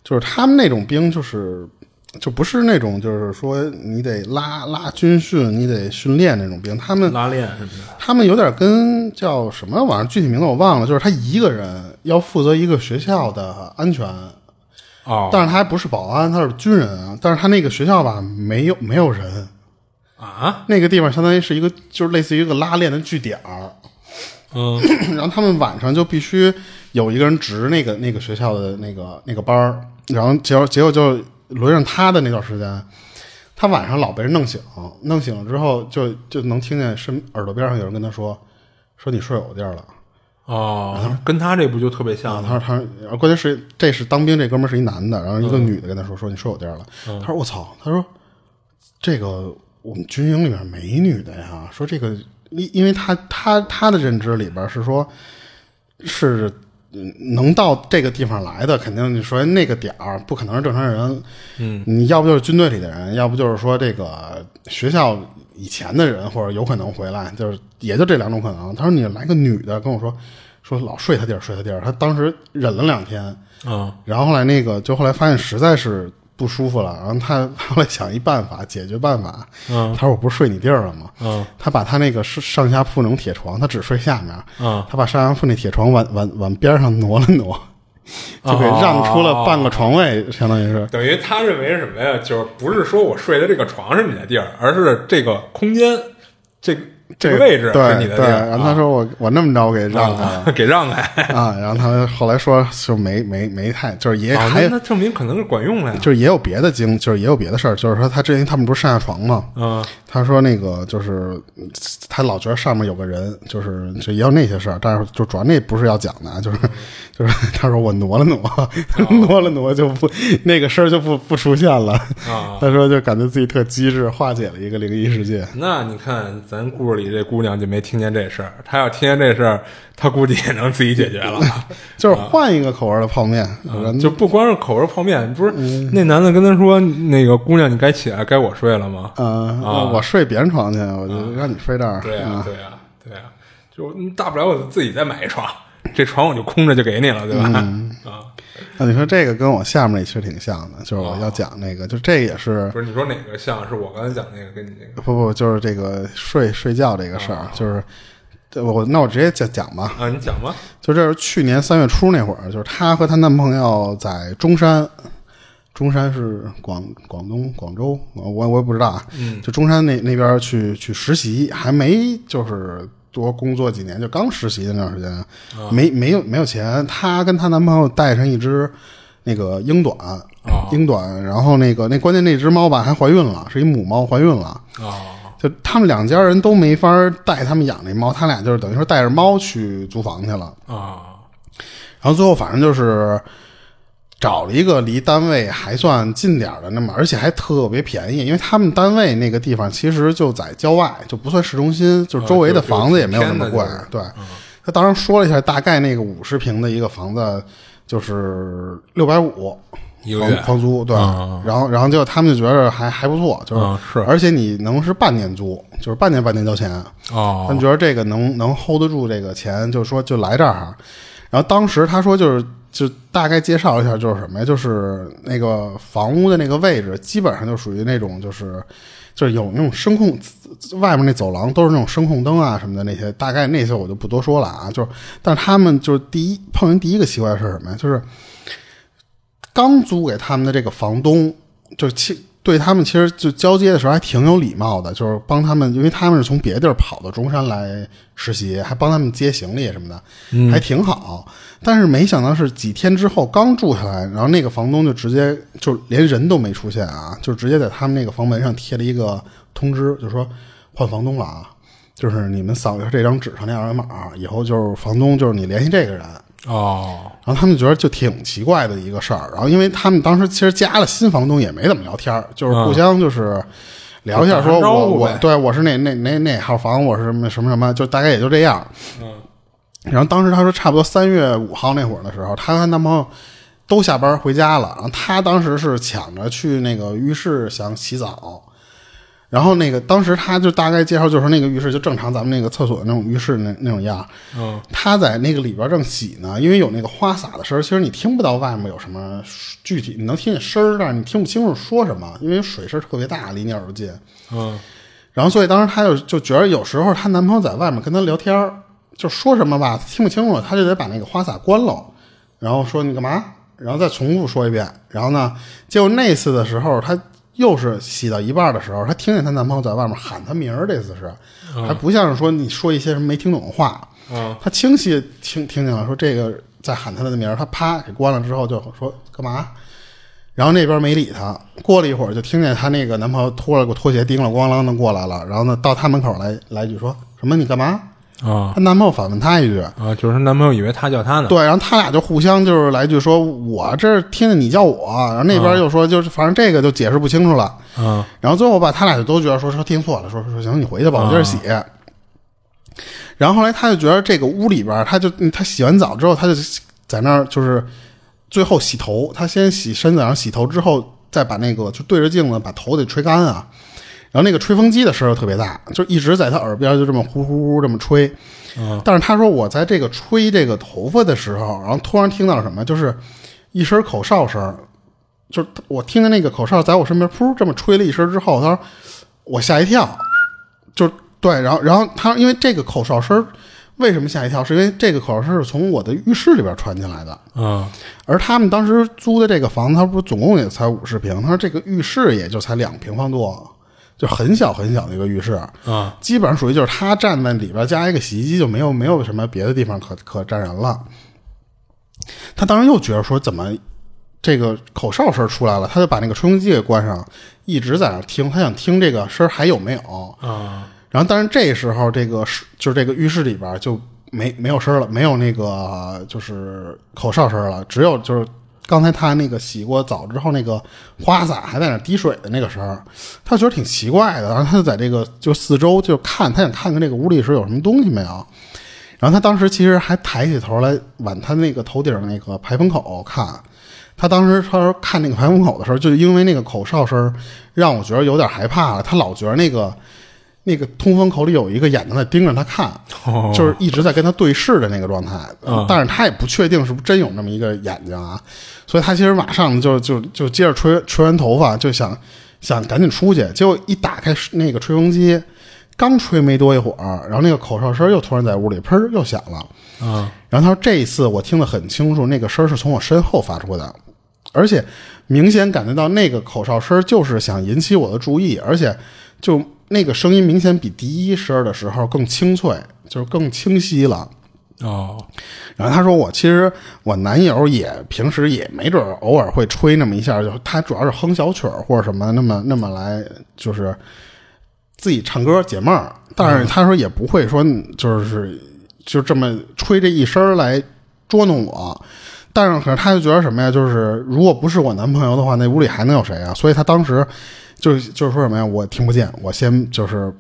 就是他们那种兵，就是就不是那种，就是说你得拉拉军训，你得训练那种兵，他们拉练。是不是？他们有点跟叫什么玩意儿，具体名字我忘了，就是他一个人要负责一个学校的安全，哦，但是他还不是保安，他是军人啊，但是他那个学校吧，没有没有人。啊，那个地方相当于是一个，就是类似于一个拉练的据点儿，嗯。然后他们晚上就必须有一个人值那个那个学校的那个那个班儿，然后结果结果就轮上他的那段时间，他晚上老被人弄醒，弄醒了之后就就能听见身耳朵边上有人跟他说说你睡我地儿了。哦，跟他这不就特别啊，像吗？他说他说，关键是这是当兵这哥们儿是一男的，然后一个女的跟他说说你睡我地儿了，他说我操，他说这个我们军营里面没女的呀，说这个因因为他他他的认知里边是说是嗯能到这个地方来的，肯定你说那个点儿不可能是正常人，嗯，你要不就是军队里的人，要不就是说这个学校以前的人，或者有可能回来，就是也就这两种可能。他说你来个女的跟我说说老睡他地儿睡他地儿，他当时忍了两天，嗯然后后来那个就后来发现实在是不舒服了，然后他他后来想一办法解决办法，嗯他说我不是睡你地儿了吗？嗯他把他那个上上下铺那种铁床，他只睡下面，嗯，他把上下铺那铁床往往往边上挪了挪，就给让出了半个床位，相当于是。等于他认为是什么呀？就是不是说我睡的这个床是你的地儿，而是这个空间，这这个位置对是你的然后他说我、我那么着我给让开 给让开。啊，然后他后来说就没没没太，就是也啊，还那那证明可能是管用了呀。就是也有别的经，就是也有别的事儿，就是说他之前他们不是上下床嘛，嗯他说那个就是他老觉得上面有个人，就是就也有那些事儿，但是就主要那不是要讲的啊，就是 就是他说我挪了挪，挪了挪就不那个事儿就不不出现了。啊，他说就感觉自己特机智，化解了一个灵异事件。那你看咱故事里这姑娘就没听见这事儿，她要听见这事儿，她估计也能自己解决了。就是换一个口味的泡面，嗯就不光是口味泡面，不是那男的跟她说：“那个姑娘，你该起来，该我睡了吗嗯、啊我睡别人床去，我就让你睡这儿。？”对呀、嗯对呀、对呀、就嗯大不了我自己再买一床，这床我就空着就给你了，对吧？啊，那 你说这个跟我下面那其实挺像的，就是我要讲那个，就这也是不是你说哪个像？是我刚才讲那个跟你那个。不不，就是这个睡睡觉这个事儿，就是对我那我直接讲讲吧，啊？你讲吧。就这是去年三月初那会儿，就是她和她男朋友在中山，中山是广广东广州，我我也不知道啊，嗯。就中山那那边去去实习，还没就是多工作几年，就刚实习的那段时间，啊没没有没有钱，她跟她男朋友带上一只那个英短，哦英短，然后那个那关键那只猫吧还怀孕了，是一母猫怀孕了。哦就他们两家人都没法带他们养那猫，他俩就是等于说带着猫去租房去了。啊。然后最后反正就是找了一个离单位还算近点儿的，那么而且还特别便宜，因为他们单位那个地方其实就在郊外，就不算市中心，就是周围的房子也没有那么贵。对，他当时说了一下，大概那个五十平的一个房子就是六百五。房一房租对，啊然后然后就他们就觉得还还不错，就是、而且你能是半年租，就是半年半年交钱，他哦们觉得这个能能 hold 得住这个钱，就是说就来这儿。然后当时他说就是就大概介绍一下，就是什么呀？就是那个房屋的那个位置，基本上就属于那种就是就是有那种声控，外面那走廊都是那种声控灯啊什么的那些，大概那些我就不多说了啊。就是但他们就是第一碰见第一个奇怪的是什么呀？就是刚租给他们的这个房东，就是其对他们其实就交接的时候还挺有礼貌的，就是帮他们，因为他们是从别地儿跑到中山来实习，还帮他们接行李什么的，还挺好。但是没想到是几天之后刚住下来，然后那个房东就直接就连人都没出现啊，就直接在他们那个房门上贴了一个通知，就说换房东了啊，就是你们扫一下这张纸上那二维码，以后就是房东就是你联系这个人。哦然后他们觉得就挺奇怪的一个事儿，然后因为他们当时其实加了新房东也没怎么聊天儿，就是互相就是聊一下，说我我对我是哪哪哪哪号房，我是什么什么什么，就大概也就这样。嗯然后当时他说差不多三月五号那会儿的时候，她和她男朋友都下班回家了，然后她当时是抢着去那个浴室想洗澡。然后那个当时她就大概介绍，就是那个浴室就正常咱们那个厕所那种浴室那那种样，嗯。他在那个里边正洗呢，因为有那个花洒的声儿，其实你听不到外面有什么具体，你能听见声儿，但是你听不清楚说什么，因为水声特别大，离你耳朵近。嗯。然后所以当时她就就觉得有时候她男朋友在外面跟她聊天儿，就说什么吧听不清楚，她就得把那个花洒关了，然后说你干嘛，然后再重复说一遍。然后呢，结果那次的时候，她又是洗到一半的时候，她听见她男朋友在外面喊她名儿，这次是还不像是说你说一些什么没听懂的话。嗯他清晰听听见了，说这个在喊她的名儿，她啪给关了之后就说干嘛？然后那边没理她，过了一会儿就听见她那个男朋友脱了个拖鞋，叮了咣啷的过来了，然后呢到她门口来来一句说什么你干嘛？啊她男朋友反问她一句，啊，就是她男朋友以为她叫她呢。对，然后他俩就互相就是来一句说，我这儿听见你叫我，然后那边又说就是反正这个就解释不清楚了，啊然后最后吧，他俩就都觉得说说听错了，说说行，你回去吧，我接着洗。然后后来他就觉得这个屋里边，他就嗯他洗完澡之后，他就在那儿就是最后洗头，他先洗身子，然后洗头之后再把那个就对着镜子把头得吹干啊。然后那个吹风机的声儿特别大，就一直在他耳边就这么呼呼呼这么吹。但是他说我在这个吹这个头发的时候，然后突然听到了什么，就是一声口哨声，就是我听见那个口哨在我身边噗这么吹了一声之后，他说我吓一跳，就对，然后然后他因为这个口哨声为什么吓一跳，是因为这个口哨声是从我的浴室里边传进来的，嗯。而他们当时租的这个房子，他不是总共也才五十平，他说这个浴室也就才两平方多，就很小很小的一个浴室，啊基本上属于就是他站在里边加一个洗衣机，就没有没有什么别的地方可可站人了。他当时又觉得说怎么这个口哨声出来了，他就把那个吹风机给关上，一直在那听，他想听这个声还有没有。啊然后，但是这时候这个是就是这个浴室里边就没没有声了，没有那个就是口哨声了，只有就是刚才他那个洗过澡之后那个花洒还在那滴水的那个声儿，他觉得挺奇怪的，然后他就在这个就四周就看，他想看看这个屋里是有什么东西没有。然后他当时其实还抬起头来往他那个头顶那个排风口看，他当时他说看那个排风口的时候，就因为那个口哨声让我觉得有点害怕了，他老觉得那个。那个通风口里有一个眼睛在盯着他看，哦。就是一直在跟他对视的那个状态，嗯。但是他也不确定是不是真有那么一个眼睛啊，所以他其实马上就就就接着吹吹完头发，就想想赶紧出去，结果一打开那个吹风机，刚吹没多一会儿，然后那个口哨声又突然在屋里砰又响了，啊然后他说这一次我听得很清楚，那个声是从我身后发出的，而且明显感觉到那个口哨声就是想引起我的注意，而且就那个声音明显比第一声的时候更清脆，就是更清晰了。哦然后他说我其实我男友也平时也没准偶尔会吹那么一下，就他主要是哼小曲儿或者什么那么那么来就是自己唱歌解闷儿，但是他说也不会说就是就这么吹这一声来捉弄我。但是可是他就觉得什么呀？就是如果不是我男朋友的话，那屋里还能有谁啊？所以他当时就就是说什么呀？我听不见，我先就是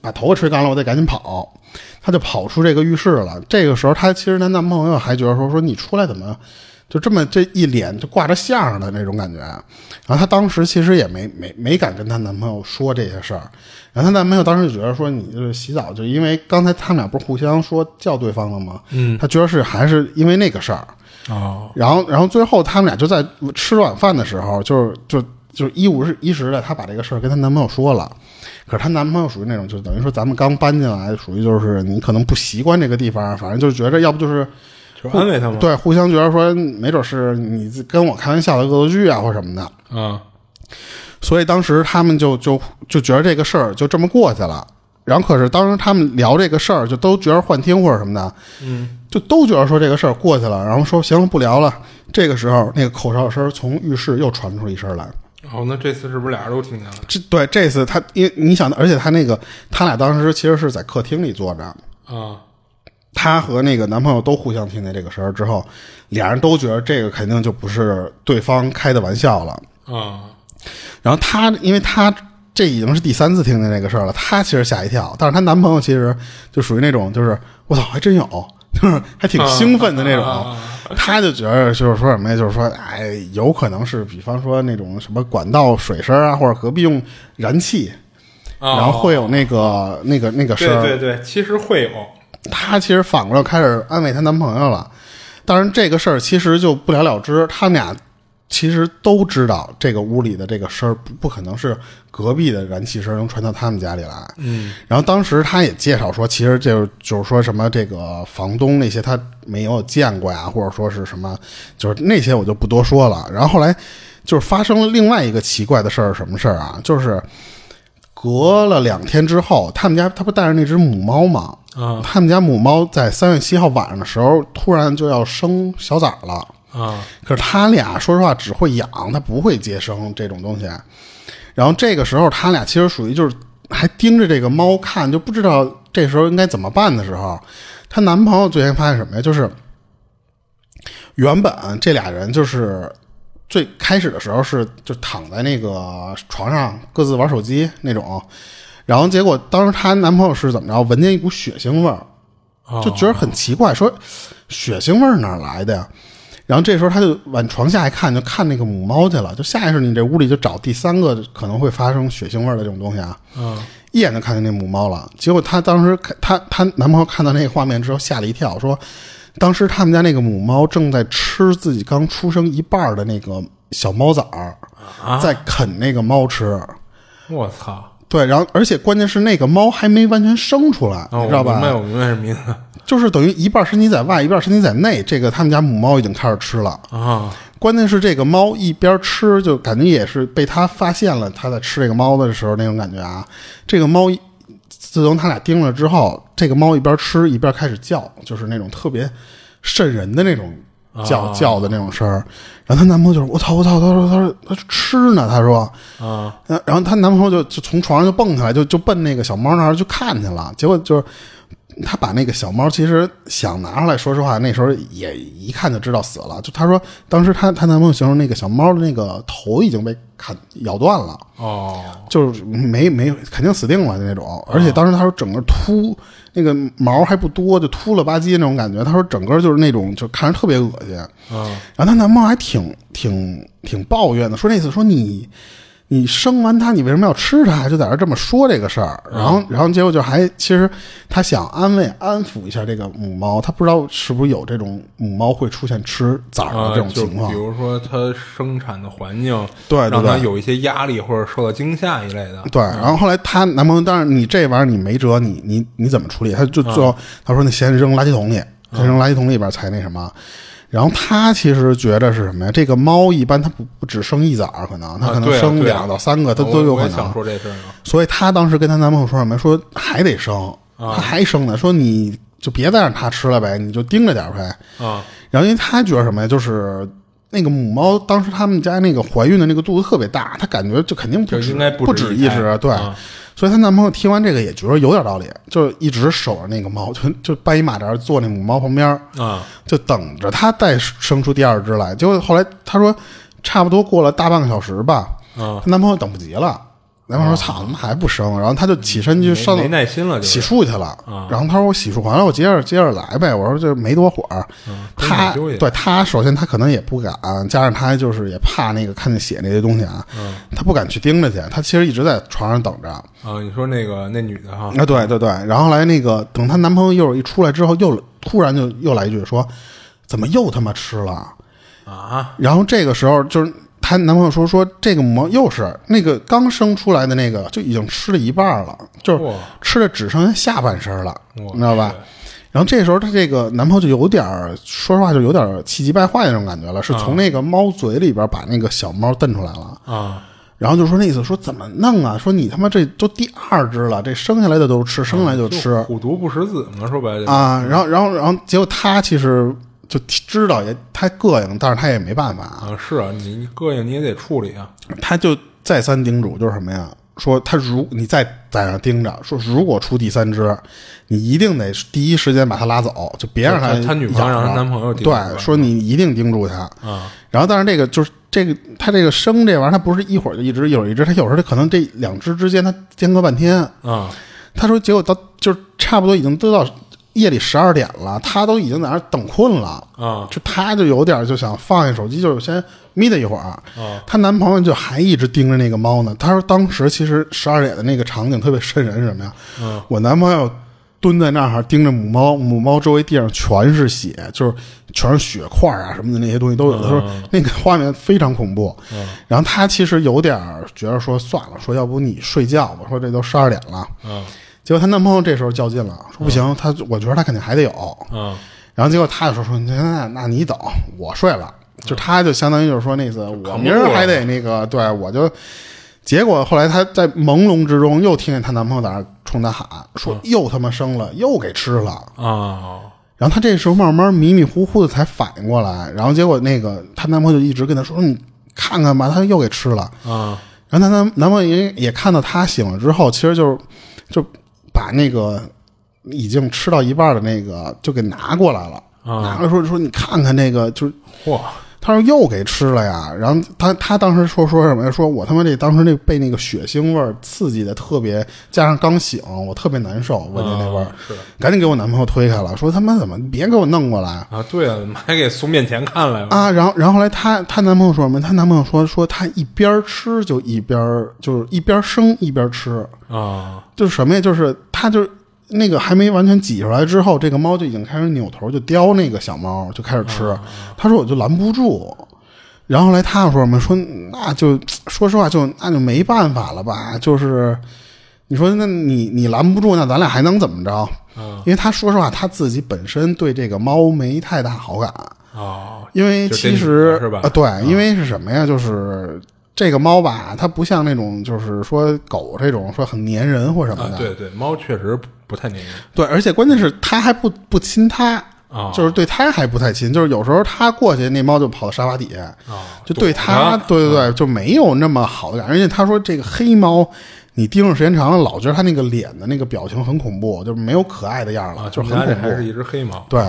把头发吹干了，我得赶紧跑。她就跑出这个浴室了。这个时候，她其实她男朋友还觉得说说你出来怎么就这么这一脸就挂着相儿的那种感觉。然后她当时其实也没没没敢跟她男朋友说这些事儿。然后她男朋友当时就觉得说你就是洗澡，就因为刚才他们俩不是互相说叫对方了吗？嗯他觉得是还是因为那个事儿。哦然后，然后最后他们俩就在吃晚饭的时候，就是就就是一五是一十的，她把这个事儿跟她男朋友说了。可是她男朋友属于那种，就等于说咱们刚搬进来，属于就是你可能不习惯这个地方，反正就觉着要不就是就安慰他嘛。对互相觉得说，没准是你跟我开玩笑的恶作剧啊，或什么的。啊所以当时他们就就就觉得这个事儿就这么过去了。然后可是当时他们聊这个事儿，就都觉得幻听或者什么的，嗯就都觉得说这个事儿过去了，然后说行了不聊了。这个时候，那个口哨声从浴室又传出一声来。哦，那这次是不是俩人都听见了？这对这次他，因为你想，而且他那个他俩当时其实是在客厅里坐着，啊她和那个男朋友都互相听见这个声儿之后，俩人都觉得这个肯定就不是对方开的玩笑了。啊然后她，因为她这已经是第三次听见这个事儿了，她其实吓一跳，但是她男朋友其实就属于那种就是我操，还真有，就是还挺兴奋的那种。啊他就觉得就是说什么呀？就是说，哎，有可能是比方说那种什么管道水声啊，或者隔壁用燃气，啊！然后会有那个、那个那个声。对对对，其实会有。她其实反过来开始安慰她男朋友了。当然，这个事儿其实就不了了之。他们俩其实都知道这个屋里的这个声儿不不可能是隔壁的燃气声能传到他们家里来。嗯然后当时他也介绍说，其实就就是说什么这个房东那些他没有见过呀，或者说是什么，就是那些我就不多说了。然后后来就是发生了另外一个奇怪的事儿，什么事儿啊？就是隔了两天之后，他们家他不带着那只母猫吗？啊他们家母猫在三月七号晚上的时候，突然就要生小崽儿了。啊可是他俩说实话只会养，他不会接生这种东西。然后这个时候，他俩其实属于就是还盯着这个猫看，就不知道这时候应该怎么办的时候，她男朋友最先发现什么呀？就是原本这俩人就是最开始的时候是就躺在那个床上各自玩手机那种，然后结果当时她男朋友是怎么着？闻见一股血腥味儿，就觉得很奇怪，说血腥味儿哪来的呀？然后这时候他就往床下一看，就看那个母猫去了。就下意识你这屋里就找第三个可能会发生血腥味的这种东西啊，嗯一眼就看见那母猫了。结果她当时看她她男朋友看到那个画面之后吓了一跳，说当时他们家那个母猫正在吃自己刚出生一半的那个小猫崽儿，啊！在啃那个猫吃。我操！对，然后而且关键是那个猫还没完全生出来，哦，你知道吧？我明白，我明白什么意思就是等于一半身体在外，一半身体在内。这个他们家母猫已经开始吃了。啊关键是这个猫一边吃，就感觉也是被它发现了它在吃这个猫的时候那种感觉啊。这个猫自从它俩盯了之后，这个猫一边吃一边开始叫，就是那种特别瘆人的那种叫、啊叫的那种声儿。然后她男朋友就说：“我操我操！”他说：“他说他说吃呢。”他说。啊呃然后她男朋友就就从床上就蹦起来，就就奔那个小猫那儿去看去了。结果就是她把那个小猫其实想拿出来，说实话，那时候也一看就知道死了。就她说当时她她男朋友形容那个小猫的那个头已经被砍咬断了，哦就是没没肯定死定了的那种。而且当时她说整个秃，那个毛还不多，就秃了吧唧那种感觉。她说整个就是那种就看着特别恶心。啊然后她男朋友还挺挺挺抱怨的，说那次说你你生完它，你为什么要吃它？就在这儿这么说这个事儿。然后然后结果就还其实他想安慰安抚一下这个母猫，他不知道是不是有这种母猫会出现吃崽儿的啊！这种情况比。如说它生产的环境，对对对让它有一些压力或者受到惊吓一类的。对，然后后来她男朋友，当然你这玩意儿你没辙，你你你怎么处理？他就最后他说那先扔垃圾桶里，先扔垃圾桶里边才那什么。然后他其实觉得是什么呀？这个猫一般它不不只生一崽儿，可能它可能生两到三个，它我都有可能想。说这事儿。所以她当时跟她男朋友说什么？说还得生，她还生呢。说你就别再让它吃了呗，你就盯着点儿呗。啊然后因为她觉得什么呀？就是那个母猫当时他们家那个怀孕的那个肚子特别大，她感觉就肯定不止就应该不止一只，对。啊所以她男朋友听完这个也觉得有点道理，就一直守着那个猫，就就搬一马扎坐那母猫旁边儿，啊就等着它再生出第二只来。结果后来她说，差不多过了大半个小时吧，啊！她男朋友等不及了，男朋友说：“操，怎么还不生？”然后他就起身去上没没耐心了，就洗漱去了。然后他说：“我洗漱完了，我接着接着来呗。”我说：“这没多会儿。真她得休息对他首先他可能也不敢，加上他就是也怕那个看见血那些东西啊，他不敢去盯着去。他其实一直在床上等着。啊，你说那个那女的哈，啊，对对对，然后来那个等她男朋友一会儿一出来之后，又突然就又来一句说：“怎么又他妈吃了？”啊然后这个时候就是她男朋友说说这个母猫又是那个刚生出来的那个就已经吃了一半了，就是吃的只剩下下半身了，你知道吧？然后这时候她这个男朋友就有点儿说实话就有点儿气急败坏那种感觉了，是从那个猫嘴里边把那个小猫瞪出来了。啊然后就说那意思说怎么弄啊？说你他妈这都第二只了，这生下来的都吃，生下来就吃虎毒不食子嘛，说白了啊。然后然后然后结果他其实就知道也他膈应，但是他也没办法啊，啊是啊，你你膈应你也得处理啊他就再三叮嘱，就是什么呀？说他如你再在那盯着，说如果出第三只，你一定得第一时间把他拉走，就别让他他女朋友让他男朋友对，说你一定盯住他。啊然后，但是这个就是这个，他这个生这玩意儿，它不是一会儿就一只，一会儿一只，他有时候它可能这两只之间他间隔半天。啊他说，结果到就是差不多已经都到夜里十二点了，他都已经在那儿等困了。啊就她就有点就想放下手机，就是先眯他一会儿。啊她男朋友就还一直盯着那个猫呢。他说，当时其实十二点的那个场景特别瘆人，是什么呀？嗯我男朋友蹲在那儿盯着母猫，母猫周围地上全是血，就是全是血块啊什么的那些东西都有。他说那个画面非常恐怖。然后他其实有点儿觉得说算了，说要不你睡觉吧，说这都十二点了。啊结果她男朋友这时候较劲了，说不行，他我觉得他肯定还得有。嗯然后结果他就说说那那那你等，我睡了。就她就相当于就是说那次我明儿还得那个，对我就结果后来她在朦胧之中又听见她男朋友在那冲她喊说又他妈生了，又给吃了。啊然后她这时候慢慢迷迷糊糊的才反应过来，然后结果那个她男朋友就一直跟她说：“你看看吧，她又给吃了。啊”然后她男男朋友也也看到她醒了之后，其实就是就把那个已经吃到一半的那个就给拿过来了，啊拿过来说说你看看那个就是。嚯他说又给吃了呀，然后他他当时说说什么呀？说我他妈这当时那被那个血腥味儿刺激的特别，加上刚醒，我特别难受，闻见那味儿，啊赶紧给我男朋友推开了，说他妈怎么别给我弄过来啊，对啊，怎么还给送面前看来了？啊！然后然后后来她她男朋友说什么？她男朋友说说他一边吃就一边就是一边生一边吃，啊就是什么呀？就是他就是那个还没完全挤出来之后，这个猫就已经开始扭头就叼那个小猫，就开始吃。他说我就拦不住。然后后来他又说什么？说那就说实话就那就没办法了吧？就是你说那你你拦不住，那咱俩还能怎么着？嗯因为他说实话，他自己本身对这个猫没太大好感。啊因为其实的是吧呃，对，因为是什么呀？就是这个猫吧，它不像那种就是说狗这种说很粘人或什么的，，啊对对，猫确实不不太粘人对，而且关键是他还不不亲他，啊，就是对它还不太亲，就是有时候它过去，那猫就跑到沙发底下，啊，就对躲它，着对对对，就没有那么好的感觉。而且他说这个黑猫。你盯着时间长了，老觉得它那个脸的那个表情很恐怖，就是没有可爱的样了，啊，就是很恐怖。还是一只黑猫，对，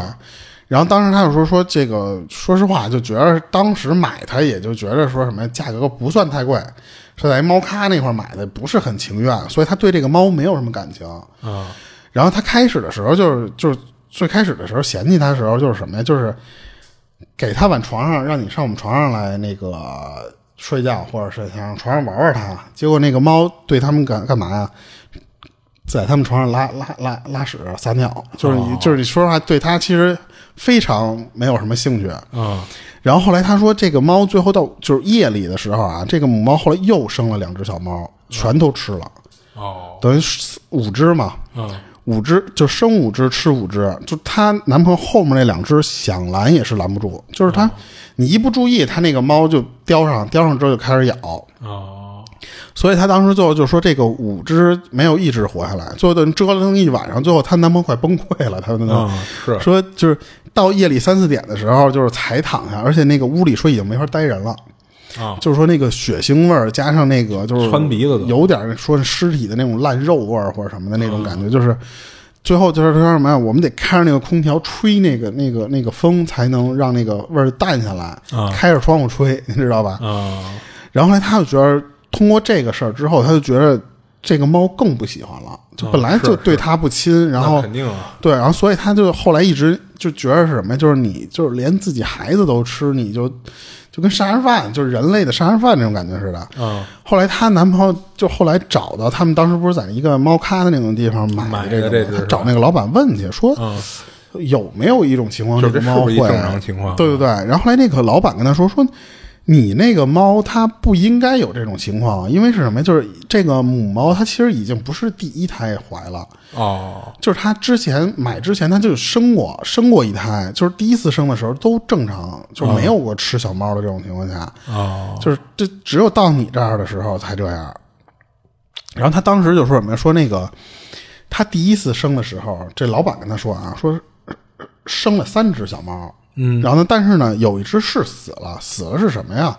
然后当时他就说说这个，说实话，就觉得当时买它也就觉得说什么价格不算太贵，是在猫咖那块儿买的，不是很情愿，所以他对这个猫没有什么感情。啊然后他开始的时候就是就是最开始的时候嫌弃他的时候就是什么呀？就是给他往床上，让你上我们床上来那个睡觉，或者是想让床上玩玩它。结果那个猫对他们干干嘛呀？在他们床上拉拉拉拉屎撒尿，就是你、就是你说实话，对他其实非常没有什么兴趣。啊然后后来他说，这个猫最后到就是夜里的时候啊，这个母猫后来又生了两只小猫，全都吃了，哦等于五只嘛。嗯五只就生五只吃五只，就她男朋友后面那两只想拦也是拦不住，就是他，你一不注意，他那个猫就叼上，叼上之后就开始咬，哦。所以她当时最后就说这个五只没有一只活下来，最后等折腾一晚上，最后她男朋友快崩溃了，他们啊是。说就是到夜里三四点的时候，就是才躺下，而且那个屋里说已经没法待人了。啊就是说那个血腥味儿加上那个就是穿鼻子的有点说是尸体的那种烂肉味儿或者什么的那种感嗯觉，就是最后就是说什么呀？我们得开着那个空调吹那个那个那个风，才能让那个味儿淡下来。啊开着窗户吹，你知道吧？啊然后后来他就觉得，通过这个事儿之后，他就觉得这个猫更不喜欢了，就啊本来就对它不亲，然后肯定啊对，然后所以他就后来一直就觉得是什么呀？就是你就是连自己孩子都吃，你就就跟杀人犯，就是人类的杀人犯那种感觉似的。嗯后来她男朋友就后来找到他们当时不是在一个猫咖的那种地方买这个这只是。找那个老板问去说啊。有没有一种情况，就这个猫会？对对对，然后后来那个老板跟他说说，你那个猫它不应该有这种情况，因为是什么呀？就是这个母猫它其实已经不是第一胎怀了，哦就是它之前买之前它就生过生过一胎，就是第一次生的时候都正常，就是没有过吃小猫的这种情况下，哦就是这只有到你这儿的时候才这样。然后他当时就说什么呀？说那个他第一次生的时候，这老板跟他说啊，说呃生了三只小猫，嗯，然后呢，但是呢，有一只是死了，死了是什么呀？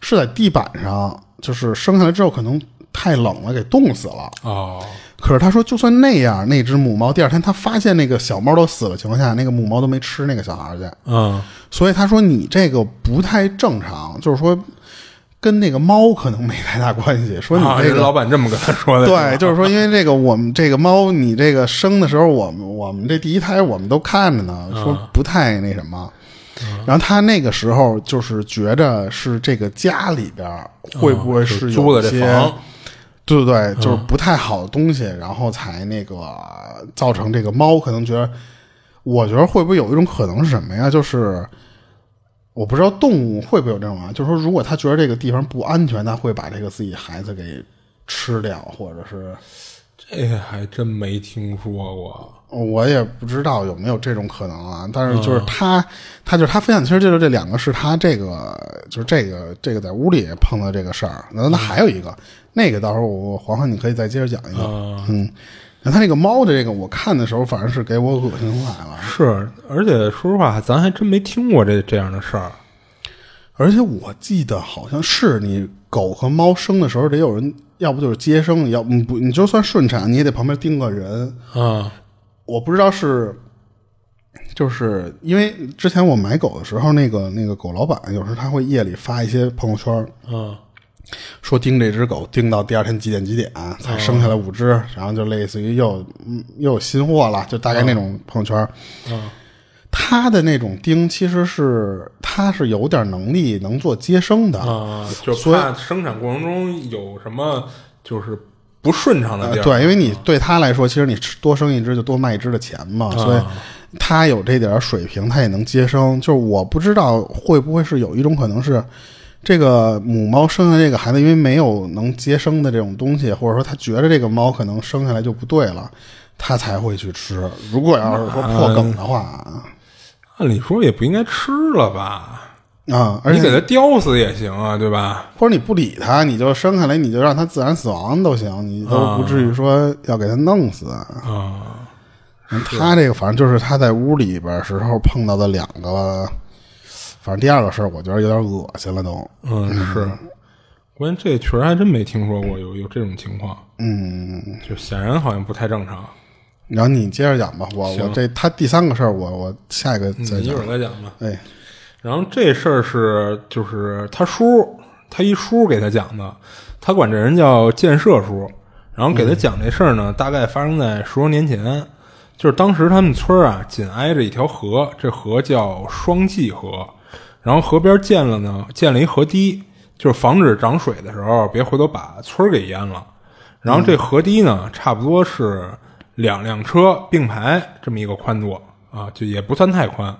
是在地板上，就是生下来之后可能太冷了，给冻死了。哦可是他说，就算那样，那只母猫第二天他发现那个小猫都死了情况下，那个母猫都没吃那个小孩去，嗯所以他说你这个不太正常，就是说跟那个猫可能没太大关系。说你啊，这个、人老板这么跟他说的，对，就是说因为这个我们这个猫，你这个生的时候，我们我们这第一胎我们都看着呢，说不太那什么。然后他那个时候就是觉着是这个家里边儿会不会嗯是租的这有些房对对对，就是不太好的东西，然后才那个造成这个猫可能觉得，我觉得会不会有一种可能是什么呀？就是我不知道动物会不会有这种啊，就是说如果他觉得这个地方不安全，他会把这个自己孩子给吃掉，或者是这还真没听说过。我也不知道有没有这种可能啊，但是就是他，他就是他分享，其实就是这两个是他这个就是这个这个在屋里碰到这个事儿。那那还有一个，那个到时候我黄黄你可以再接着讲一个。嗯，那他那个猫的这个，我看的时候反正是给我恶心坏了。是，而且说实话，咱还真没听过这这样的事儿。而且我记得好像是你狗和猫生的时候得有人，要不就是接生，要不你就算顺产，你也得旁边盯个人。啊，我不知道是，就是因为之前我买狗的时候，那个那个狗老板有时候他会夜里发一些朋友圈，嗯，说盯这只狗盯到第二天几点几点才生下来五只，然后就类似于又嗯又有新货了，就大概那种朋友圈。嗯，他的那种盯其实是他是有点能力能做接生的啊，就所以怕生产过程中有什么就是不顺畅的地儿。对，因为你对他来说，其实你吃多生一只就多卖一只的钱嘛，所以他有这点水平，他也能接生。就是我不知道会不会是有一种可能是，这个母猫生下这个孩子，因为没有能接生的这种东西，或者说它觉得这个猫可能生下来就不对了，它才会去吃。如果要是说破梗的话，按理说也不应该吃了吧？啊，而你给它叼死也行啊，对吧？或者你不理它，你就生下来，你就让它自然死亡都行，你都不至于说要给它弄死。啊，他这个反正就是他在屋里边时候碰到的两个，反正第二个事儿，我觉得有点恶心了都。嗯，是。关键这确实还真没听说过有有这种情况，嗯，就显然好像不太正常。然后你接着讲吧，我我这他第三个事儿，我我下一个再一会。儿再讲吧。哎，然后这事儿是就是他叔，他一叔给他讲的，他管这人叫建设叔，然后给他讲这事儿呢，大概发生在十多年前，就是当时他们村儿啊紧挨着一条河，这河叫双济河，然后河边建了呢建了一河堤，就是防止涨水的时候别回头把村儿给淹了。然后这河堤呢，差不多是两辆车并排这么一个宽度啊，就也不算太宽。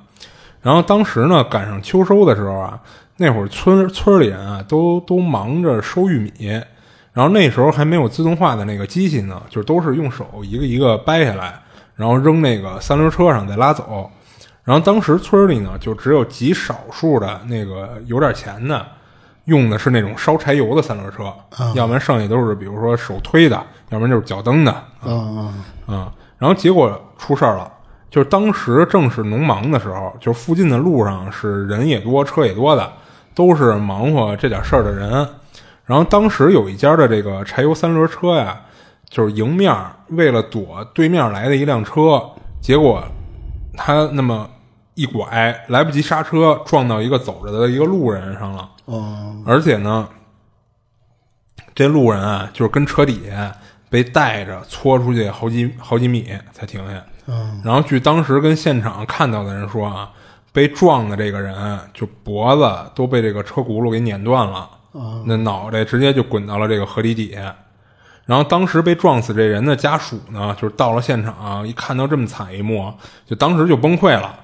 然后当时呢，赶上秋收的时候啊，那会儿村村里人啊都都忙着收玉米，然后那时候还没有自动化的那个机器呢，就都是用手一个一个掰下来，然后扔那个三轮车上再拉走。然后当时村里呢，就只有极少数的那个有点钱的，用的是那种烧柴油的三轮车，要不然剩下都是比如说手推的，要不然就是脚蹬的。嗯嗯啊、然后结果出事儿了，就是当时正是农忙的时候，就是附近的路上是人也多，车也多的，都是忙活这点事儿的人。然后当时有一家的这个柴油三轮车呀，就是迎面为了躲对面来的一辆车，结果他那么一拐，来不及刹车，撞到一个走着的一个路人上了。哦而且呢，这路人啊，就是跟车底下被带着搓出去好几好几米才停下。嗯然后据当时跟现场看到的人说啊，被撞的这个人就脖子都被这个车轱辘给碾断了，那脑袋直接就滚到了这个河堤底下。然后当时被撞死这人的家属呢，就是到了现场，一看到这么惨一幕，就当时就崩溃了，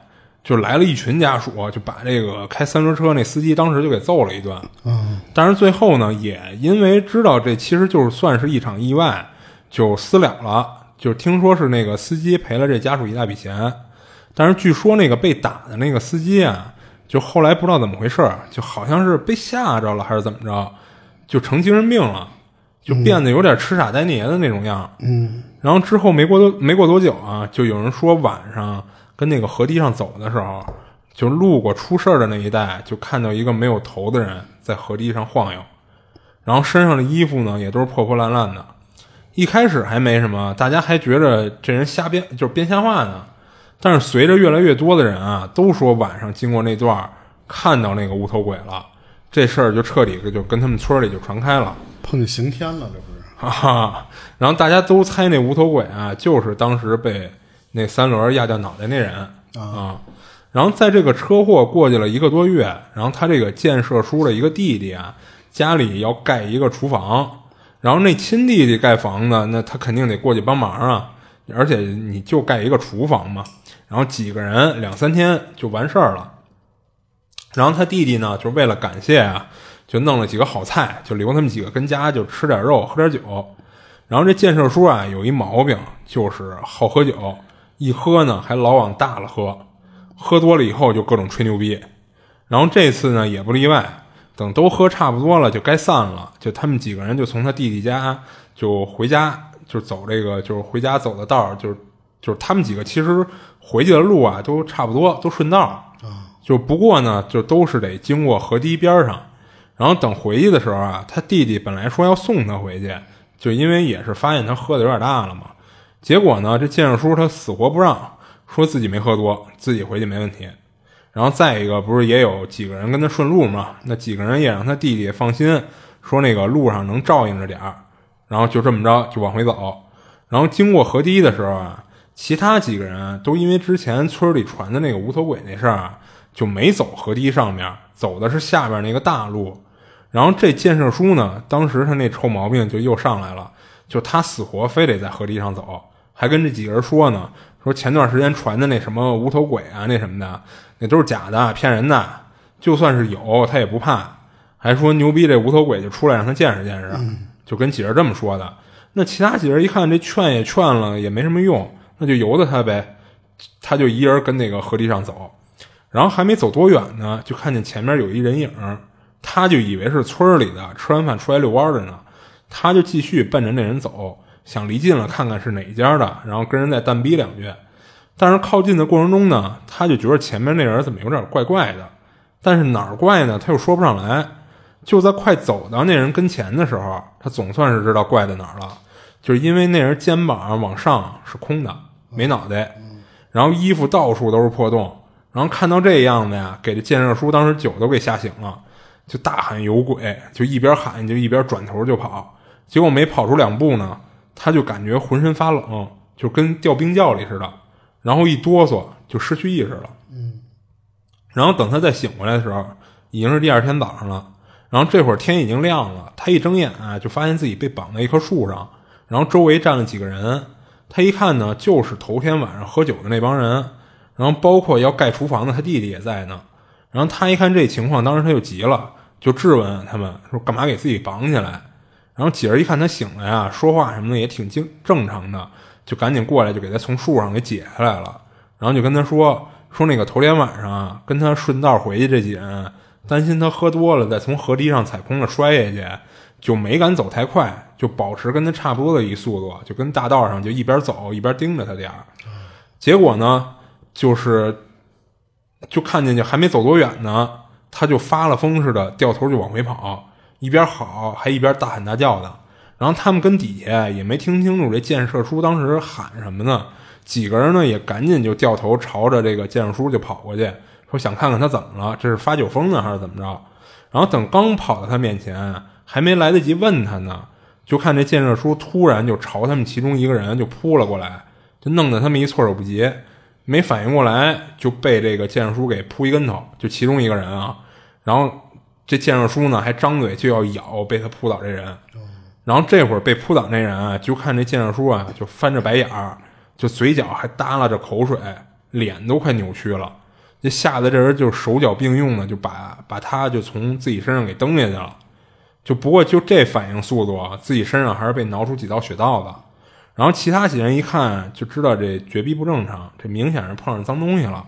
就来了一群家属，就把这个开三轮车那司机当时就给揍了一顿。嗯但是最后呢，也因为知道这其实就是算是一场意外，就私了了。就听说是那个司机赔了这家属一大笔钱，但是据说那个被打的那个司机啊，就后来不知道怎么回事，就好像是被吓着了还是怎么着，就成精神病了，就变得有点痴傻呆捏的那种样。嗯然后之后没过多没过多久啊，就有人说晚上跟那个河堤上走的时候，就路过出事儿的那一带，就看到一个没有头的人在河堤上晃悠，然后身上的衣服呢也都是破破烂烂的。一开始还没什么，大家还觉着这人瞎编，就是编瞎话呢。但是随着越来越多的人啊，都说晚上经过那段看到那个无头鬼了，这事儿就彻底就跟他们村里就传开了。碰见刑天了，这不是？哈哈，然后大家都猜那无头鬼啊，就是当时被那三轮压掉脑袋那人啊。然后在这个车祸过去了一个多月，然后他这个建设叔的一个弟弟啊，家里要盖一个厨房，然后那亲弟弟盖房子，那他肯定得过去帮忙啊。而且你就盖一个厨房嘛，然后几个人两三天就完事儿了。然后他弟弟呢，就为了感谢啊，就弄了几个好菜，就留他们几个跟家就吃点肉，喝点酒。然后这建设叔啊有一毛病，就是好喝酒，一喝呢还老往大了喝，喝多了以后就各种吹牛逼。然后这次呢也不例外，等都喝差不多了，就该散了，就他们几个人就从他弟弟家就回家，就走这个就是回家走的道儿，就是就是他们几个其实回去的路啊都差不多，都顺道儿。就不过呢，就都是得经过河堤边上，然后等回去的时候啊，他弟弟本来说要送他回去，就因为也是发现他喝的有点大了嘛。结果呢，这建设叔他死活不让，说自己没喝多，自己回去没问题。然后再一个，不是也有几个人跟他顺路嘛？那几个人也让他弟弟放心，说那个路上能照应着点儿。然后就这么着就往回走。然后经过河堤的时候啊，其他几个人都因为之前村里传的那个无头鬼那事儿啊。就没走河堤上面，走的是下边那个大路。然后这建设叔呢，当时他那臭毛病就又上来了，就他死活非得在河堤上走，还跟这几个人说呢，说前段时间传的那什么无头鬼啊，那什么的，那都是假的，骗人的。就算是有，他也不怕，还说牛逼，这无头鬼就出来让他见识见识，就跟几人这么说的。那其他几人一看这劝也劝了，也没什么用，那就由着他呗，他就一人跟那个河堤上走。然后还没走多远呢，就看见前面有一人影，他就以为是村里的，吃完饭出来遛弯的呢，他就继续奔着那人走，想离近了看看是哪家的，然后跟人再淡逼两句。但是靠近的过程中呢，他就觉得前面那人怎么有点怪怪的，但是哪儿怪呢，他又说不上来。就在快走到那人跟前的时候，他总算是知道怪在哪儿了，就是因为那人肩膀往上是空的，没脑袋，然后衣服到处都是破洞。然后看到这样子呀，给这建设叔当时酒都给吓醒了，就大喊有鬼，就一边喊就一边转头就跑。结果没跑出两步呢，他就感觉浑身发冷，就跟掉冰窖里似的，然后一哆嗦就失去意识了。嗯。然后等他再醒过来的时候，已经是第二天早上了。然后这会儿天已经亮了，他一睁眼啊，就发现自己被绑在一棵树上，然后周围站了几个人。他一看呢，就是头天晚上喝酒的那帮人。然后包括要盖厨房的他弟弟也在呢，然后他一看这情况，当时他就急了，就质问他们说干嘛给自己绑起来？然后几人一看他醒了呀，说话什么的也挺正正常的，就赶紧过来就给他从树上给解下来了，然后就跟他说说那个头天晚上，跟他顺道回去这几人担心他喝多了再从河堤上踩空了摔下去，就没敢走太快，就保持跟他差不多的一速度，就跟大道上就一边走一边盯着他点儿，结果呢？就是，就看见就还没走多远呢，他就发了疯似的掉头就往回跑，一边跑还一边大喊大叫的。然后他们跟底下也没听清楚这建设叔当时喊什么呢，几个人呢也赶紧就掉头朝着这个建设叔就跑过去，说想看看他怎么了，这是发酒疯呢还是怎么着？然后等刚跑到他面前，还没来得及问他呢，就看这建设叔突然就朝他们其中一个人就扑了过来，就弄得他们一措手不及。没反应过来，就被这个建设叔给扑一跟头，就其中一个人啊。然后这建设叔呢，还张嘴就要咬被他扑倒这人。然后这会儿被扑倒那人啊，就看这建设叔啊，就翻着白眼儿，就嘴角还耷拉着口水，脸都快扭曲了。这吓得这人就手脚并用的，就把把他就从自己身上给蹬下去了。就不过就这反应速度啊，自己身上还是被挠出几道血道子。然后其他几人一看就知道这绝逼不正常，这明显是碰上脏东西了。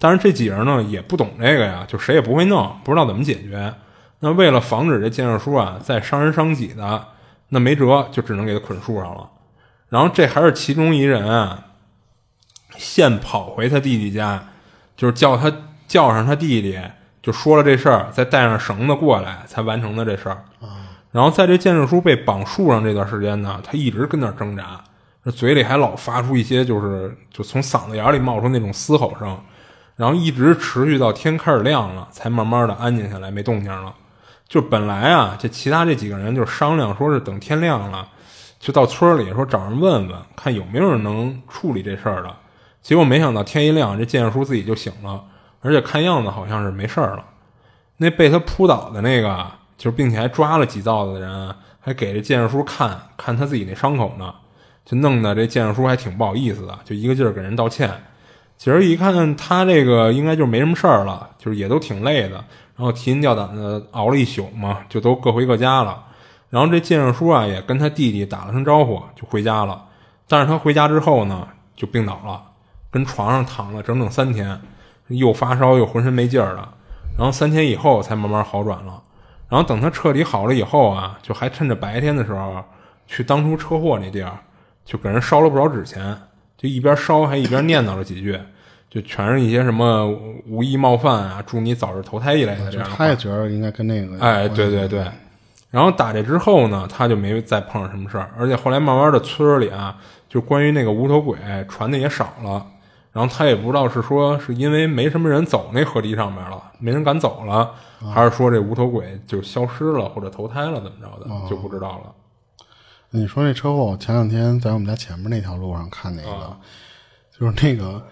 但是这几人呢也不懂这个呀，就谁也不会弄，不知道怎么解决。那为了防止这建设叔啊再伤人伤己的，那没辙，就只能给他捆树上了。然后这还是其中一人啊，现跑回他弟弟家，就是叫他叫上他弟弟，就说了这事儿，再带上绳子过来才完成的这事儿。然后在这建设叔被绑树上这段时间呢，他一直跟那挣扎。这嘴里还老发出一些，就是就从嗓子眼里冒出那种嘶吼声，然后一直持续到天开始亮了，才慢慢的安静下来，没动静了。就本来啊，这其他这几个人就商量，说是等天亮了，就到村里说找人问问，看有没有人能处理这事儿的。结果没想到天一亮，这建设叔自己就醒了，而且看样子好像是没事儿了。那被他扑倒的那个，就是并且还抓了几道子的人，还给这建设叔看看他自己那伤口呢。就弄得这建设叔还挺不好意思的，就一个劲儿给人道歉。其实一看他这个应该就没什么事儿了，就是也都挺累的，然后提心吊胆的熬了一宿嘛，就都各回各家了。然后这介绍书啊也跟他弟弟打了声招呼就回家了。但是他回家之后呢就病倒了，跟床上躺了整整三天，又发烧又浑身没劲儿的。然后三天以后才慢慢好转了。然后等他彻底好了以后啊，就还趁着白天的时候去当初车祸那地儿，就给人烧了不少纸钱，就一边烧还一边念叨了几句，就全是一些什么无意冒犯啊，祝你早日投胎一类的这样的话。他也觉得应该跟那个，哎，对对对。然后打这之后呢，他就没再碰上什么事儿，而且后来慢慢的村里啊，就关于那个无头鬼传的也少了。然后他也不知道是说是因为没什么人走那河堤上面了，没人敢走了，还是说这无头鬼就消失了或者投胎了怎么着的，就不知道了。你说那车祸，我前两天在我们家前面那条路上看那个，就是那个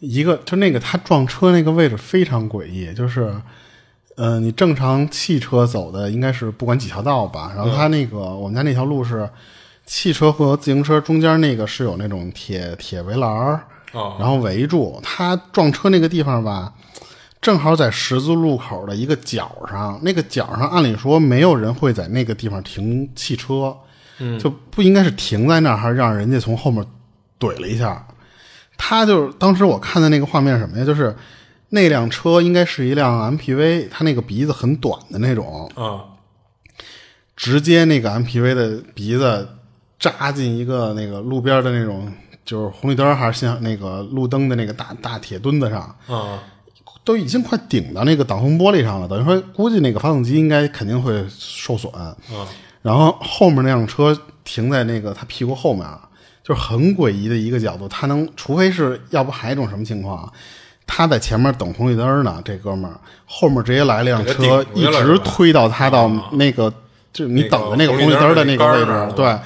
一个，就那个他撞车那个位置非常诡异，就是，呃，你正常汽车走的应该是不管几条道吧，然后他那个、我们家那条路是汽车和自行车中间那个是有那种铁铁围栏儿，哦然后围住。他撞车那个地方吧，正好在十字路口的一个角上，那个角上按理说没有人会在那个地方停汽车，嗯，就不应该是停在那儿，还是让人家从后面怼了一下。他就是当时我看的那个画面是什么呀？就是那辆车应该是一辆 MPV，它那个鼻子很短的那种，啊直接那个 MPV 的鼻子扎进一个那个路边的那种，就是红绿灯还是像那个路灯的那个大大铁墩子上，啊都已经快顶到那个挡风玻璃上了。等于说，估计那个发动机应该肯定会受损。啊然后后面那辆车停在那个他屁股后面，就是很诡异的一个角度。他能，除非是要不还有一种什么情况啊？他在前面等红绿灯呢，这哥们儿后面直接来辆车，一直推到他到啊那个，就是你等的那个红绿灯的那个位置对啊，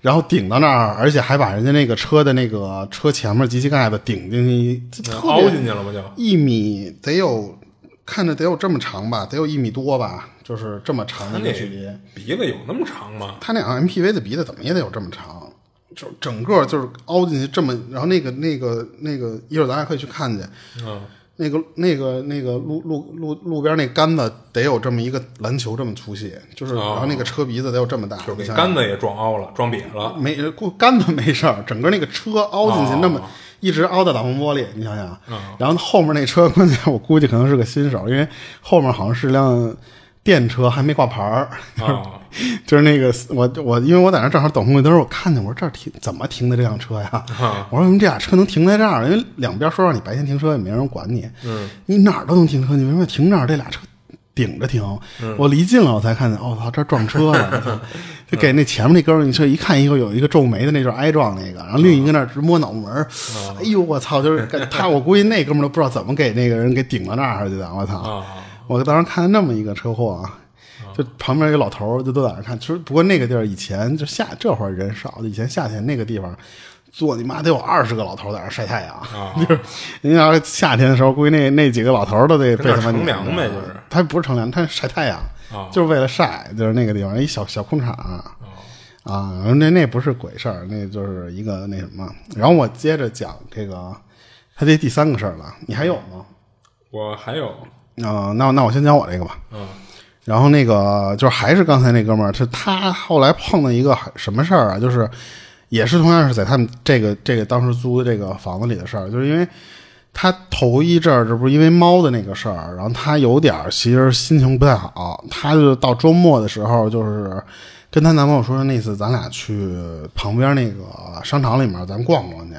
然后顶到那儿，而且还把人家那个车的那个车前面机器盖子顶进去，就特别凹进去了吗？就一米得有，看着得有这么长吧，得有一米多吧，就是这么长的他那一个距离。鼻子有那么长吗？他那辆 MPV 的鼻子怎么也得有这么长，就整个就是凹进去这么，然后那个那个那个，一会儿咱俩可以去看去，嗯那个那个那个路路路路边那杆子得有这么一个篮球这么粗细，就是哦然后那个车鼻子得有这么大，就是杆子也撞凹了，撞瘪了。没过杆子没事儿，整个那个车凹进去，那么、哦一直凹到挡风玻璃，你想想。嗯然后后面那车，关键我估计可能是个新手，因为后面好像是辆电车，还没挂牌儿。啊 就是那个我我，因为我在那儿正好等红绿灯，我看见我说这儿停怎么停的这辆车呀？啊我说为什么这俩车能停在这儿？因为两边说让你白天停车也没人管你，嗯，你哪儿都能停车，你为什么停这儿？这俩车顶着停，嗯我离近了我才看见，哦操，这儿撞车了！就给那前面那哥们儿，你说一看一个有一个皱眉的，那就是挨撞那个，然后另一个那儿直摸脑门儿，嗯哎呦我操，就是他，我估计那哥们儿都不知道怎么给那个人给顶到那儿去的，我操！啊我当时看见那么一个车祸啊，就旁边一个老头儿就都在那看。其实不过那个地儿以前就夏这会儿人少，以前夏天那个地方坐你妈得有二十个老头儿在那儿晒太阳，啊 就是人家要夏天的时候，估计那那几个老头儿都得被他妈乘凉呗就是他不是乘凉，他是晒太阳，啊就是为了晒，就是那个地方一小小空场。啊，然后那那不是鬼事儿，那就是一个那什么。然后我接着讲这个，他这第三个事儿了，你还有吗？我还有啊、那那我先讲我这个吧。嗯然后那个就是还是刚才那哥们儿，是他后来碰到一个什么事儿啊？就是也是同样是在他们这个这个当时租的这个房子里的事儿，就是因为他头一阵儿，这不是因为猫的那个事儿，然后他有点儿其实心情不太好，他就到周末的时候就是。跟她男朋友说，那次咱俩去旁边那个商场里面，咱逛逛去，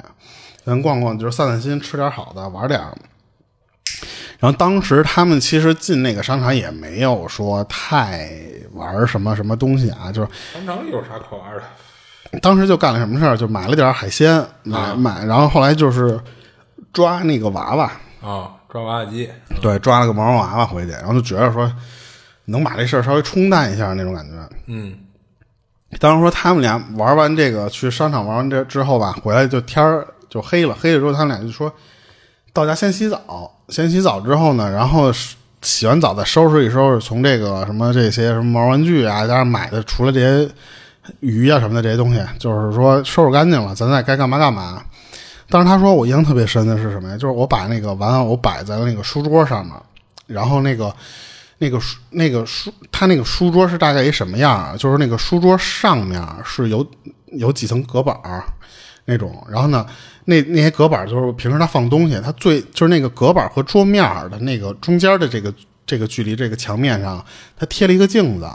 咱逛逛，就是散散心，吃点好的，玩点儿。然后当时他们其实进那个商场也没有说太玩什么什么东西啊，就是商场里有啥可玩的？当时就干了什么事儿，就买了点海鲜，买、买，然后后来就是抓那个娃娃，啊，抓娃娃机。对，抓了个毛绒娃娃回去，然后就觉得说能把这事儿稍微冲淡一下那种感觉。嗯当时说他们俩玩完这个，去商场玩完这之后吧，回来就天儿就黑了，黑了之后他们俩就说到家先洗澡，先洗澡之后呢，然后洗完澡再收拾一收拾，从这个什么这些什么毛玩具啊，加上买的除了这些鱼啊什么的这些东西，就是说收拾干净了，咱再该干嘛干嘛。当时他说我印象特别深的是什么呀？就是我把那个玩偶摆在了那个书桌上面，然后那个那个书那个书，他那个书桌是大概一什么样啊？就是那个书桌上面是有有几层隔板那种，然后呢，那那些隔板就是平时他放东西，他最就是那个隔板和桌面的那个中间的这个这个距离，这个墙面上，他贴了一个镜子。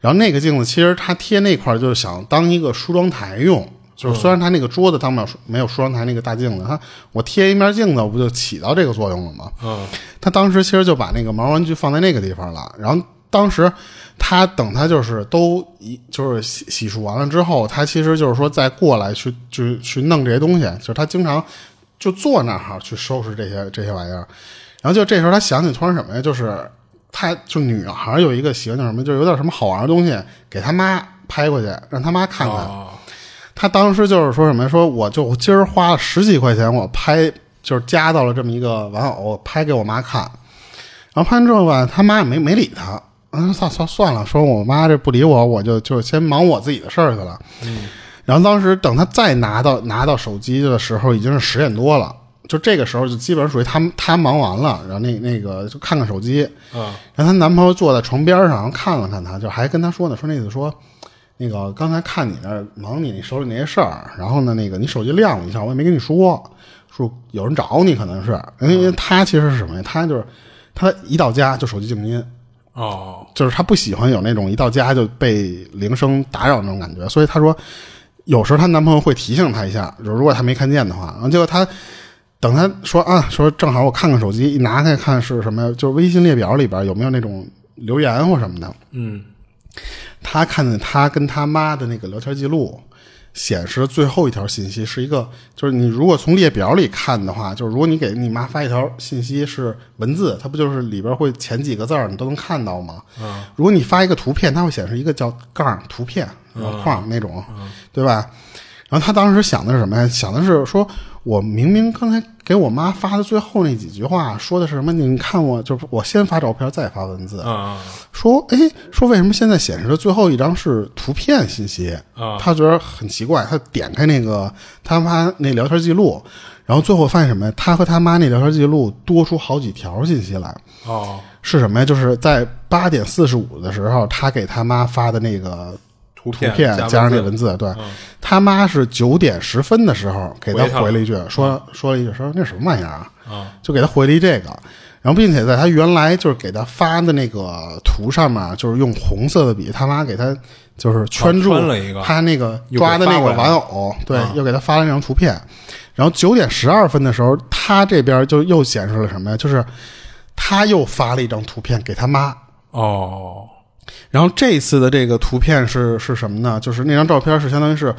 然后那个镜子其实他贴那块就是想当一个梳妆台用，就是虽然他那个桌子当不了没有梳妆台那个大镜子，他我贴一面镜子，我不就起到这个作用了吗？嗯他当时其实就把那个毛绒玩具放在那个地方了。然后当时他等他就是都一就是洗洗漱完了之后，他其实就是说再过来去就去弄这些东西，就是他经常就坐那儿去收拾这些这些玩意儿。然后就这时候他想起突然什么呀，就是他就女孩有一个习惯叫什么，就有点什么好玩的东西给他妈拍过去，让他妈看看。哦他当时就是说什么，说我就今儿花了十几块钱，我拍就是加到了这么一个玩偶，拍给我妈看。然后拍完之后吧，他妈也没没理他，嗯，算算算了，说我妈这不理我，我就就先忙我自己的事儿去了。嗯然后当时等他再拿到拿到手机的时候，已经是十点多了。就这个时候，就基本上属于他他忙完了，然后那那个就看看手机，嗯然后她男朋友坐在床边上，然后看了看她，就还跟她说呢，说那意思说，那个刚才看你那儿忙你你手里那些事儿，然后呢，那个你手机亮了一下，我也没跟你说，说有人找你，可能是，因为他其实是什么呀？他就是他一到家就手机静音，哦就是他不喜欢有那种一到家就被铃声打扰那种感觉，所以她说有时候她男朋友会提醒她一下，就如果她没看见的话，然后结果她等她说啊，说正好我看看手机，一拿开看是什么，就是微信列表里边有没有那种留言或什么的，嗯她看见她跟她妈的那个聊天记录。显示最后一条信息是一个，就是你如果从列表里看的话，就是如果你给你妈发一条信息是文字，它不就是里边会前几个字儿你都能看到吗？嗯如果你发一个图片，它会显示一个叫杠图片然后框那种，对吧？然后他当时想的是什么呀？想的是说，我明明刚才给我妈发的最后那几句话说的是什么？你看我就是我先发照片再发文字，啊说哎说为什么现在显示的最后一张是图片信息？啊他觉得很奇怪，他点开那个他妈那聊天记录，然后最后发现什么呀？他和他妈那聊天记录多出好几条信息来。哦是什么呀？就是在八点四十五的时候，他给他妈发的那个图图片加加上那文文字，对、嗯他妈是九点十分的时候给他回了一句，说说了一句说那什么玩意儿啊？啊就给他回了一这个，然后并且在他原来就是给他发的那个图上面，就是用红色的笔，他妈给他就是圈住他那个抓的那个玩偶，对，啊又给他发了那张图片。然后九点十二分的时候，他这边就又显示了什么呀？就是他又发了一张图片给他妈。哦然后这次的这个图片是是什么呢？就是那张照片是相当于是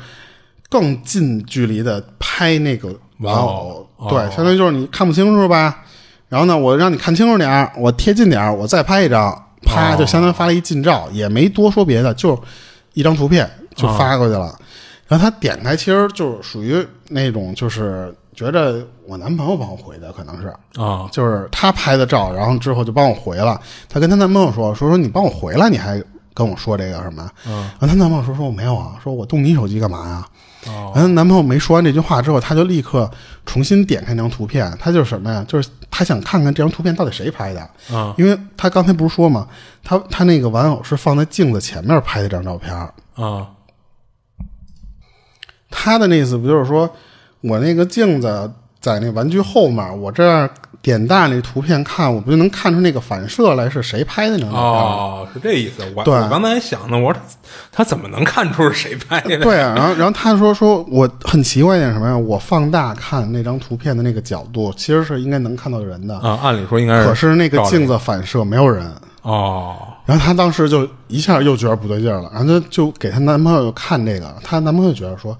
更近距离的拍那个玩偶，哦对，相当于就是你看不清楚吧？然后呢，我让你看清楚点儿，我贴近点儿，我再拍一张，啪，哦就相当于发了一近照，也没多说别的，就一张图片就发过去了。然后他点开，其实就是属于那种就是觉着我男朋友帮我回的，可能是。啊就是她拍的照，然后之后就帮我回了。她跟她男朋友说：“说说你帮我回了，你还跟我说这个什么？”嗯然后她男朋友说：“说我没有啊，说我动你手机干嘛呀？”哦然后男朋友没说完这句话之后，她就立刻重新点开那张图片，她就是什么呀？就是她想看看这张图片到底谁拍的，啊因为她刚才不是说嘛，她她那个玩偶是放在镜子前面拍的这张照片，啊她的那意思不就是说我那个镜子在那玩具后面，我这样点大那图片看，我不就能看出那个反射来是谁拍的那张照片？哦，是这意思。我对我刚才还想呢，我说他他怎么能看出是谁拍的？对啊，然后然后他说说我很奇怪一点什么呀？我放大看那张图片的那个角度，其实是应该能看到人的，啊，按理说应该是，可是那个镜子子反射没有人。哦然后她当时就一下又觉得不对劲了，然后就就给她男朋友看这个，她男朋友觉得说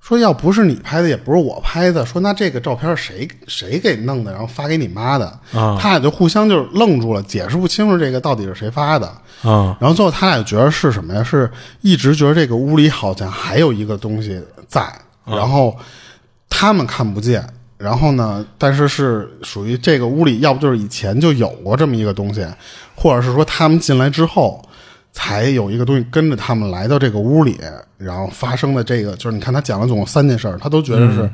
说要不是你拍的，也不是我拍的，说那这个照片谁谁给弄的，然后发给你妈的，啊他俩就互相就愣住了，解释不清楚这个到底是谁发的。啊然后最后他俩就觉得是什么呀？是一直觉得这个屋里好像还有一个东西在，然后他们看不见。然后呢，但是是属于这个屋里，要不就是以前就有过这么一个东西，或者是说他们进来之后，才有一个东西跟着他们来到这个屋里，然后发生的这个，就是你看他讲了总共三件事儿，他都觉得是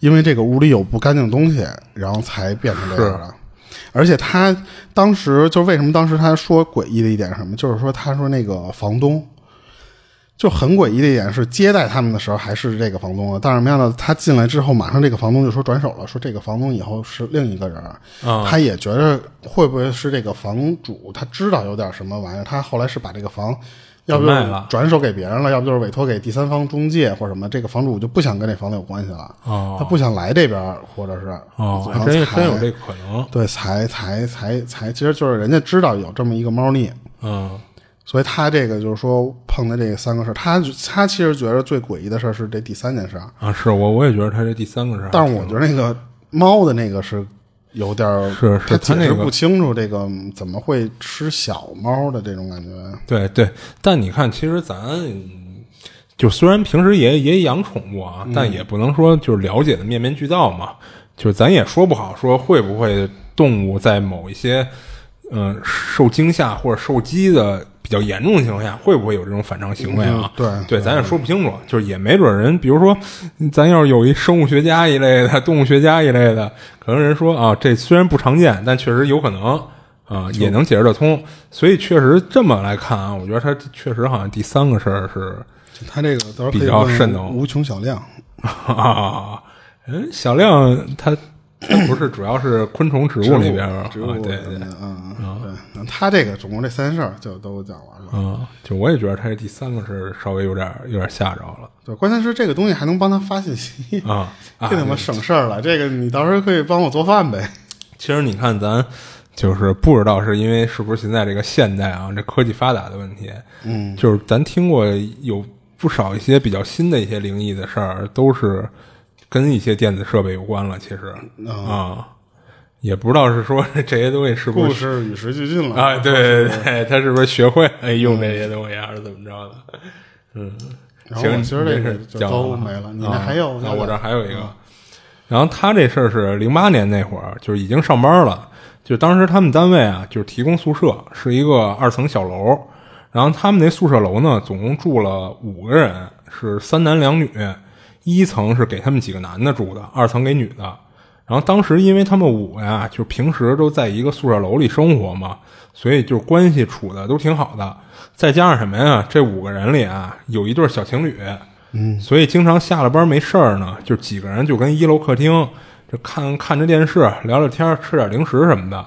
因为这个屋里有不干净的东西，然后才变成这样的。而且他当时就为什么当时他说诡异的一点是什么？就是说他说那个房东就很诡异的一点是接待他们的时候还是这个房东啊，但是没想到他进来之后，马上这个房东就说转手了，说这个房东以后是另一个人。啊他也觉得会不会是这个房主他知道有点什么玩意儿，他后来是把这个房。要不就转手给别人了，要不就是委托给第三方中介或者什么，这个房主就不想跟这房子有关系了，哦他不想来这边，或者是哦，真有这可能。对，才才才才，其实就是人家知道有这么一个猫腻，嗯所以他这个就是说碰的这三个事儿，他他其实觉得最诡异的事儿是这第三件事儿，啊，是我我也觉得他这第三个是，但是我觉得那个猫的那个是有点儿是是他解释他那个不清楚这个怎么会吃小猫的这种感觉。对对，但你看，其实咱就虽然平时也也养宠物啊，但也不能说就是了解的面面俱到嘛。就是咱也说不好说会不会动物在某一些嗯、呃受惊吓或者受激的比较严重的情况下，会不会有这种反常行为啊？嗯对对，咱也说不清楚。就是也没准人，比如说咱要是有一生物学家一类的、动物学家一类的，可能人说啊，这虽然不常见，但确实有可能。啊，也能解释得通，所以确实这么来看啊，我觉得他确实好像第三个事儿是他这个比较问瘆得慌无穷小亮，啊，嗯，小亮他他不是主要是昆虫植物那边儿啊，植物对对嗯嗯，对，他这个总共这三件事儿就都讲完了。嗯，就我也觉得他这第三个是稍微有点有点吓着了对，关键是这个东西还能帮他发信息，啊啊！这他妈省事儿了。这个你到时候可以帮我做饭呗。其实你看咱。就是不知道是因为是不是现在这个现代啊，这科技发达的问题，嗯，就是咱听过有不少一些比较新的一些灵异的事儿，都是跟一些电子设备有关了。其实啊，也不知道是说这些东西是不故是事与时俱进了啊？对对对，他是不是学会了用这些东西，还是怎么着的？嗯，行，然后我今儿这没个就事都没了。你那啊还有？啊，我这还有一个。然后他这事儿是零八年那会儿，就是已经上班了。就当时他们单位啊，就是提供宿舍，是一个二层小楼。然后他们那宿舍楼呢，总共住了五个人，是三男两女。一层是给他们几个男的住的，二层给女的。然后当时因为他们五个呀，就平时都在一个宿舍楼里生活嘛，所以就关系处的都挺好的。再加上什么呀？这五个人里啊，有一对小情侣，嗯，所以经常下了班没事儿呢，就几个人就跟一楼客厅就看看着电视，聊聊天，吃点零食什么的。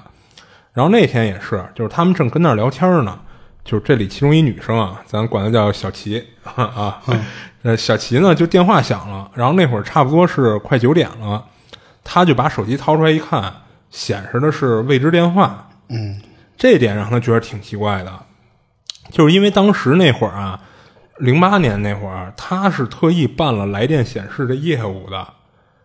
然后那天也是，就是他们正跟那儿聊天呢，就是这里其中一女生啊，咱管她叫小齐 啊，呃，小齐呢就电话响了，然后那会儿差不多是快九点了，他就把手机掏出来一看，显示的是未知电话，嗯，这点让他觉得挺奇怪的，就是因为当时那会儿啊，零八年那会儿，他是特意办了来电显示的业务的，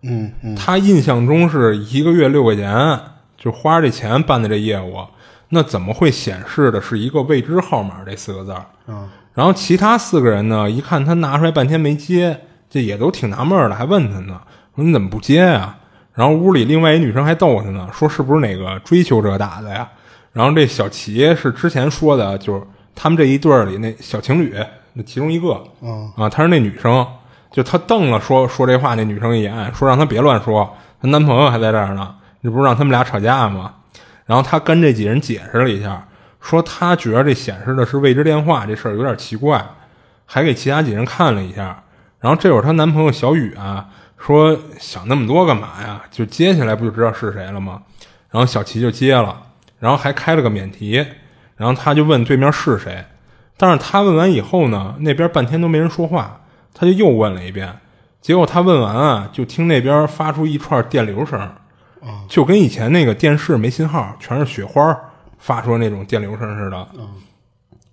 嗯嗯，他印象中是一个月六块钱，就花这钱办的这业务，那怎么会显示的是一个未知号码这四个字儿？啊，然后其他四个人呢，一看他拿出来半天没接，这也都挺纳闷的，还问他呢，说你怎么不接呀、然后屋里另外一女生还逗他呢，说是不是哪个追求者打的呀？然后这小齐是之前说的，就是他们这一对儿里那小情侣那其中一个，嗯啊，她是那女生，就她瞪了说说这话那女生一眼，说让她别乱说，她男朋友还在这儿呢，这不是让他们俩吵架吗？然后她跟这几人解释了一下，说她觉得这显示的是未知电话这事儿有点奇怪，还给其他几人看了一下。然后这会儿她男朋友小雨啊说想那么多干嘛呀？就接下来不就知道是谁了吗？然后小齐就接了，然后还开了个免提，然后他就问对面是谁，但是他问完以后呢，那边半天都没人说话，他就又问了一遍，结果他问完啊，就听那边发出一串电流声，就跟以前那个电视没信号，全是雪花发出那种电流声似的。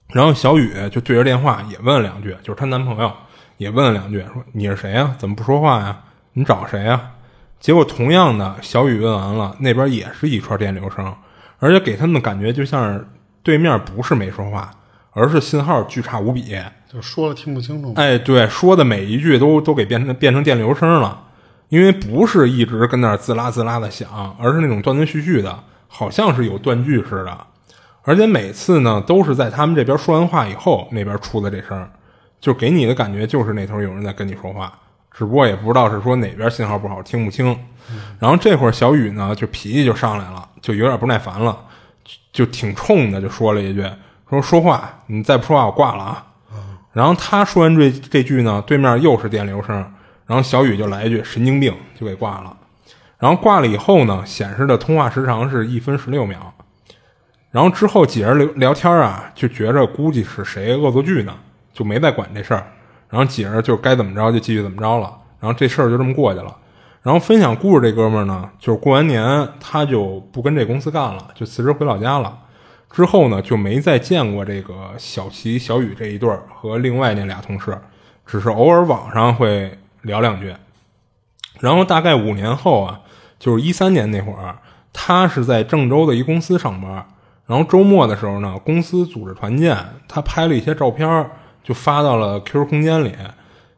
然后小雨就对着电话也问了两句，就是她男朋友也问了两句，说你是谁呀、怎么不说话呀？你找谁呀、结果同样的，小雨问完了，那边也是一串电流声，而且给他们的感觉就像是对面不是没说话，而是信号巨差无比。就说了听不清楚嘛。哎，对，说的每一句都都给变成变成电流声了，因为不是一直跟那儿滋啦滋啦的响，而是那种断断续续的，好像是有断句似的。而且每次呢，都是在他们这边说完话以后，那边出的这声，就给你的感觉就是那头有人在跟你说话，只不过也不知道是说哪边信号不好听不清。然后这会儿小雨呢，就脾气就上来了，就有点不耐烦了，就挺冲的，就说了一句：“说说话，你再不说话，我挂了啊。”然后他说完这这句呢，对面又是电流声，然后小雨就来一句“神经病”，就给挂了。然后挂了以后呢，显示的通话时长是一分十六秒。然后之后几人聊聊天啊，就觉着估计是谁恶作剧呢，就没再管这事儿。然后几人就该怎么着就继续怎么着了。然后这事儿就这么过去了。然后分享故事这哥们儿呢，就是过完年他就不跟这公司干了，就辞职回老家了。之后呢，就没再见过这个小齐、小雨这一对儿和另外那俩同事，只是偶尔网上会聊两句。然后大概五年后啊，就是一三年那会儿，他是在郑州的一公司上班。然后周末的时候呢，公司组织团建，他拍了一些照片，就发到了 QQ 空间里。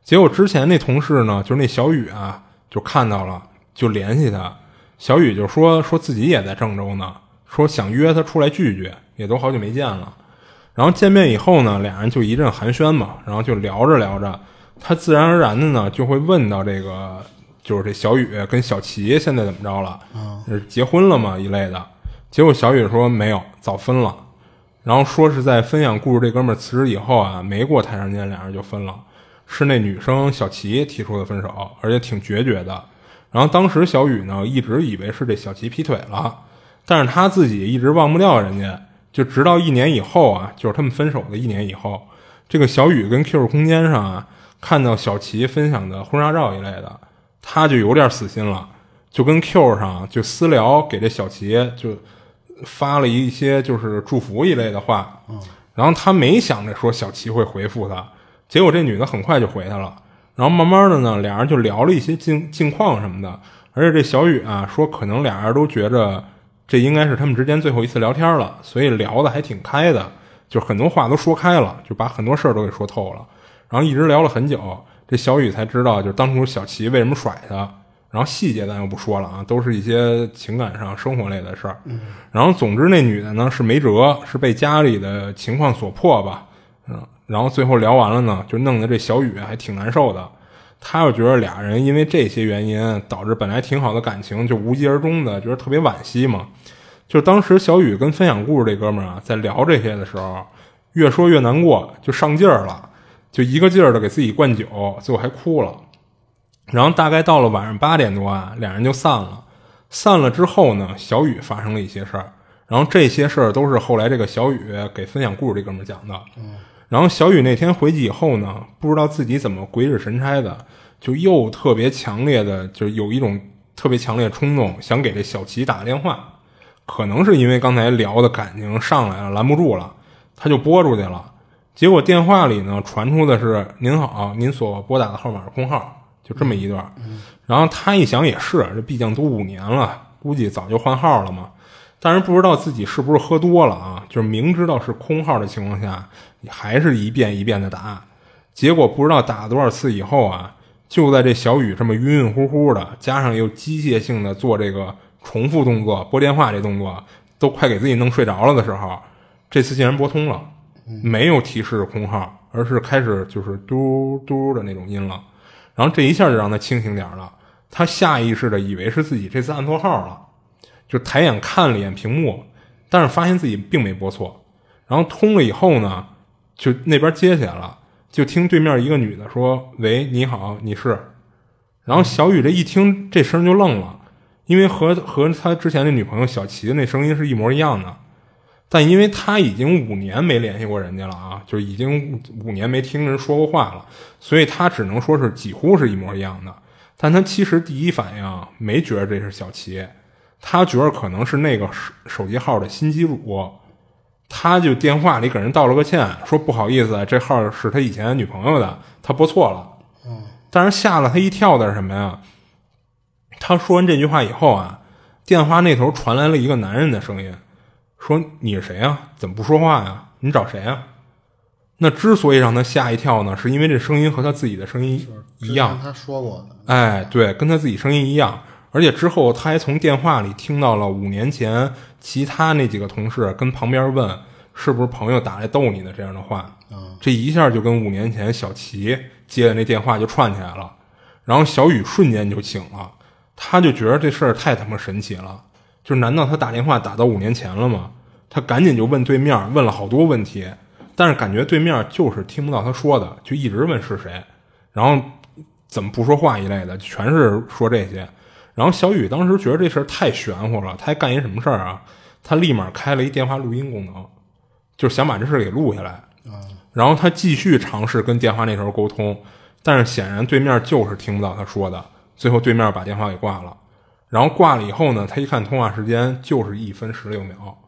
结果之前那同事呢，就是那小雨啊，就看到了，就联系他。小雨就说说自己也在郑州呢，说想约他出来聚聚，也都好久没见了。然后见面以后呢，俩人就一阵寒暄嘛，然后就聊着聊着，他自然而然的呢就会问到这个，就是这小雨跟小齐现在怎么着了？是结婚了吗一类的。结果小雨说没有，早分了。然后说是在分享故事这哥们儿辞职以后啊，没过太长时间，俩人就分了。是那女生小齐提出的分手，而且挺决绝的。然后当时小雨呢，一直以为是这小齐劈腿了，但是他自己一直忘不掉人家。就直到一年以后啊，就是他们分手的一年以后，这个小雨跟 QQ 空间上啊，看到小齐分享的婚纱照一类的，他就有点死心了，就跟 Q 上就私聊给这小齐就。发了一些就是祝福一类的话，然后他没想着说小齐会回复他，结果这女的很快就回他了，然后慢慢的呢，俩人就聊了一些近近况什么的，而且这小雨啊说可能俩人都觉着这应该是他们之间最后一次聊天了，所以聊的还挺开的，就很多话都说开了，就把很多事儿都给说透了，然后一直聊了很久，这小雨才知道就是当初小齐为什么甩他。然后细节咱又不说了啊，都是一些情感上、生活类的事儿。然后总之那女的呢是没辙，是被家里的情况所迫吧。嗯，然后最后聊完了呢，就弄得这小雨还挺难受的。他又觉得俩人因为这些原因导致本来挺好的感情就无疾而终的，觉得特别惋惜嘛。就当时小雨跟分享故事这哥们儿啊在聊这些的时候，越说越难过，就上劲儿了，就一个劲儿的给自己灌酒，最后还哭了。然后大概到了晚上八点多啊，俩人就散了。散了之后呢，小雨发生了一些事儿。然后这些事儿都是后来这个小雨给分享故事这哥们儿讲的。然后小雨那天回去以后呢，不知道自己怎么鬼使神差的，就又特别强烈的，就有一种特别强烈的冲动，想给这小齐打个电话。可能是因为刚才聊的感情上来了，拦不住了，他就拨出去了。结果电话里呢传出的是：“您好，您所拨打的号码是空号。”就这么一段，然后他一想也是，这毕竟都五年了，估计早就换号了嘛。但是不知道自己是不是喝多了啊？就是明知道是空号的情况下，你还是一遍一遍的打。结果不知道打了多少次以后啊，就在这小雨这么晕晕乎乎的，加上又机械性的做这个重复动作拨电话这动作，都快给自己弄睡着了的时候，这次竟然拨通了，没有提示空号，而是开始就是嘟嘟的那种音了。然后这一下就让他清醒点了，他下意识的以为是自己这次按错号了，就抬眼看了一眼屏幕，但是发现自己并没拨错。然后通了以后呢，就那边接起来了，就听对面一个女的说：“喂，你好，你是？”然后小雨这一听这声就愣了，因为和和他之前那女朋友小齐的那声音是一模一样的。但因为他已经五年没联系过人家了啊，就已经五年没听人说过话了，所以他只能说是几乎是一模一样的。但他其实第一反应没觉得这是小齐，他觉得可能是那个手手机号的新机主，他就电话里给人道了个歉，说不好意思，这号是他以前女朋友的，他拨错了。但是吓了他一跳的是什么呀？他说完这句话以后啊，电话那头传来了一个男人的声音。说你是谁呀？怎么不说话呀？你找谁呀？那之所以让他吓一跳呢，是因为这声音和他自己的声音一样。他说过的。哎，对，跟他自己声音一样。而且之后他还从电话里听到了五年前其他那几个同事跟旁边问是不是朋友打来逗你的这样的话。这一下就跟五年前小齐接的那电话就串起来了。然后小雨瞬间就醒了，他就觉得这事儿太他妈神奇了，就是难道他打电话打到五年前了吗？他赶紧就问对面，问了好多问题，但是感觉对面就是听不到他说的，就一直问是谁，然后怎么不说话一类的，全是说这些。然后小雨当时觉得这事儿太玄乎了，他还干一什么事儿啊？他立马开了一电话录音功能，就是想把这事给录下来。然后他继续尝试跟电话那头沟通，但是显然对面就是听不到他说的。最后对面把电话给挂了。然后挂了以后呢，他一看通话时间就是一分十六秒，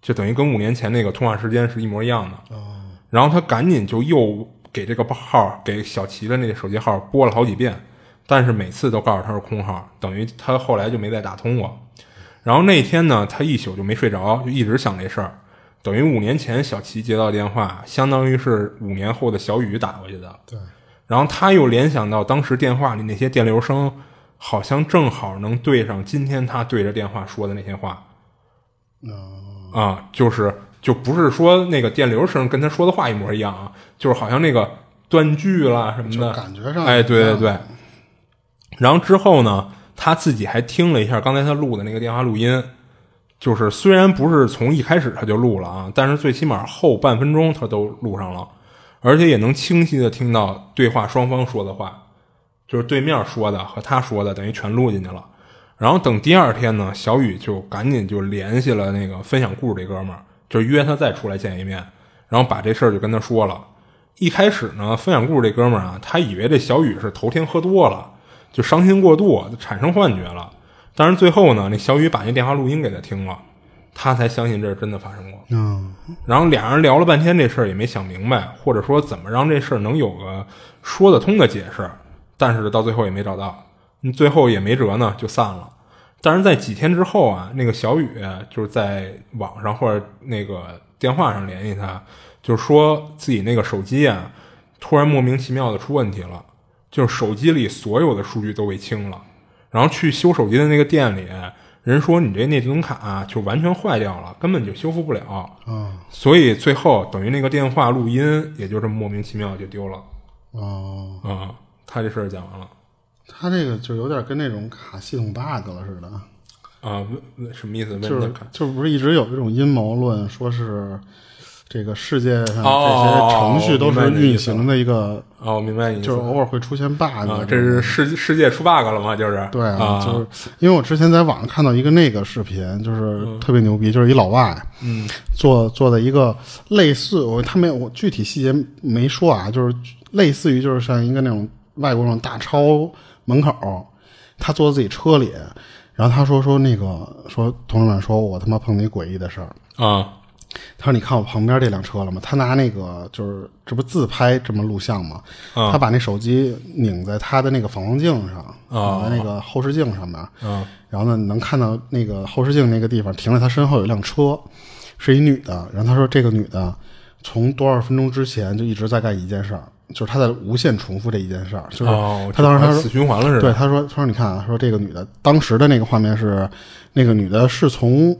就等于跟五年前那个通话时间是一模一样的。然后他赶紧就又给这个号给小齐的那个手机号拨了好几遍，但是每次都告诉他是空号，等于他后来就没再打通过。然后那天呢，他一宿就没睡着，就一直想这事儿。等于五年前小齐接到电话，相当于是五年后的小雨打过去的。对。然后他又联想到当时电话里那些电流声，好像正好能对上今天他对着电话说的那些话。啊，就是就不是说那个电流声跟他说的话一模一样啊，就是好像那个断句啦什么的，感觉上哎，对对对。然后之后呢，他自己还听了一下刚才他录的那个电话录音，就是虽然不是从一开始他就录了啊，但是最起码后半分钟他都录上了，而且也能清晰的听到对话双方说的话，就是对面说的和他说的等于全录进去了。然后等第二天呢，小雨就赶紧就联系了那个分享故事这哥们儿，就约他再出来见一面，然后把这事儿就跟他说了。一开始呢，分享故事这哥们儿啊，他以为这小雨是头天喝多了，就伤心过度，产生幻觉了。但是最后呢，那小雨把那电话录音给他听了，他才相信这是真的发生过。嗯，然后俩人聊了半天这事儿也没想明白，或者说怎么让这事儿能有个说得通的解释，但是到最后也没找到。最后也没辙呢，就散了。但是在几天之后啊，那个小雨就是在网上或者那个电话上联系他，就是说自己那个手机啊，突然莫名其妙的出问题了，就是手机里所有的数据都被清了。然后去修手机的那个店里，人说你这内存卡就完全坏掉了，根本就修复不了。嗯，所以最后等于那个电话录音也就这么莫名其妙就丢了。哦，啊，他这事儿讲完了。他这个就有点跟那种卡系统 bug 了似的，啊，问什么意思？问就是就不是一直有这种阴谋论，说是这个世界上这哦些程序都是运行的一个，哦，我明白你就是偶尔会出现 bug，啊，这是世世界出 bug 了吗？就是对啊，就是因为我之前在网上看到一个那个视频，就是特别牛逼，就是一老外，嗯做做的一个类似我他没我具体细节没说啊，就是类似于就是像一个那种外国那种大超门口，他坐在自己车里，然后他说说那个说同志们说我他妈碰见一诡异的事儿，啊他说你看我旁边这辆车了吗？他拿那个就是这不自拍这么录像吗？啊他把那手机拧在他的那个反光镜上，啊拧在那个后视镜上面，啊然后呢，能看到那个后视镜那个地方停在他身后有一辆车，是一女的。然后他说，这个女的从多少分钟之前就一直在干一件事儿，就是他在无限重复这一件事儿。就是哦，他当时他说死，循环了似的。对，他说，他说你看啊，说这个女的当时的那个画面是，那个女的是从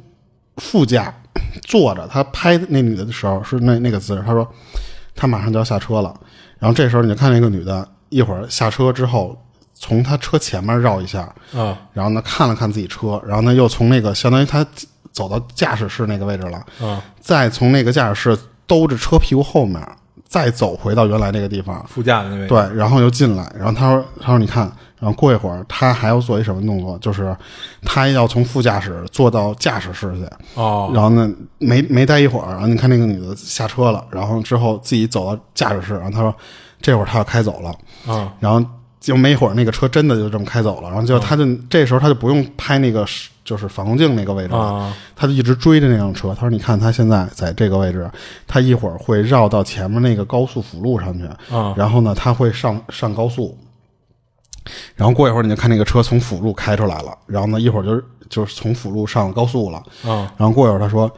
副驾坐着，他拍那女的的时候是那那个姿势。他说，他马上就要下车了，然后这时候你就看那个女的一会儿下车之后，从他车前面绕一下。啊然后呢看了看自己车，然后呢又从那个相当于他走到驾驶室那个位置了，啊，再从那个驾驶室兜着车屁股后面，再走回到原来那个地方，副驾的那位。对，然后又进来，然后他说他说你看，然后过一会儿他还要做一什么动作，就是他要从副驾驶坐到驾驶室去，哦然后呢没没待一会儿，然后你看那个女的下车了，然后之后自己走到驾驶室，然后他说这会儿他要开走了。啊然后就没一会儿，那个车真的就这么开走了。然后就他就、这时候他就不用拍那个就是反光镜那个位置了，啊他就一直追着那辆车。他说：“你看他现在在这个位置，他一会儿会绕到前面那个高速辅路上去，啊然后呢他会上上高速。然后过一会儿你就看那个车从辅路开出来了，然后呢一会儿就就是从辅路上高速了。啊然后过一会儿他说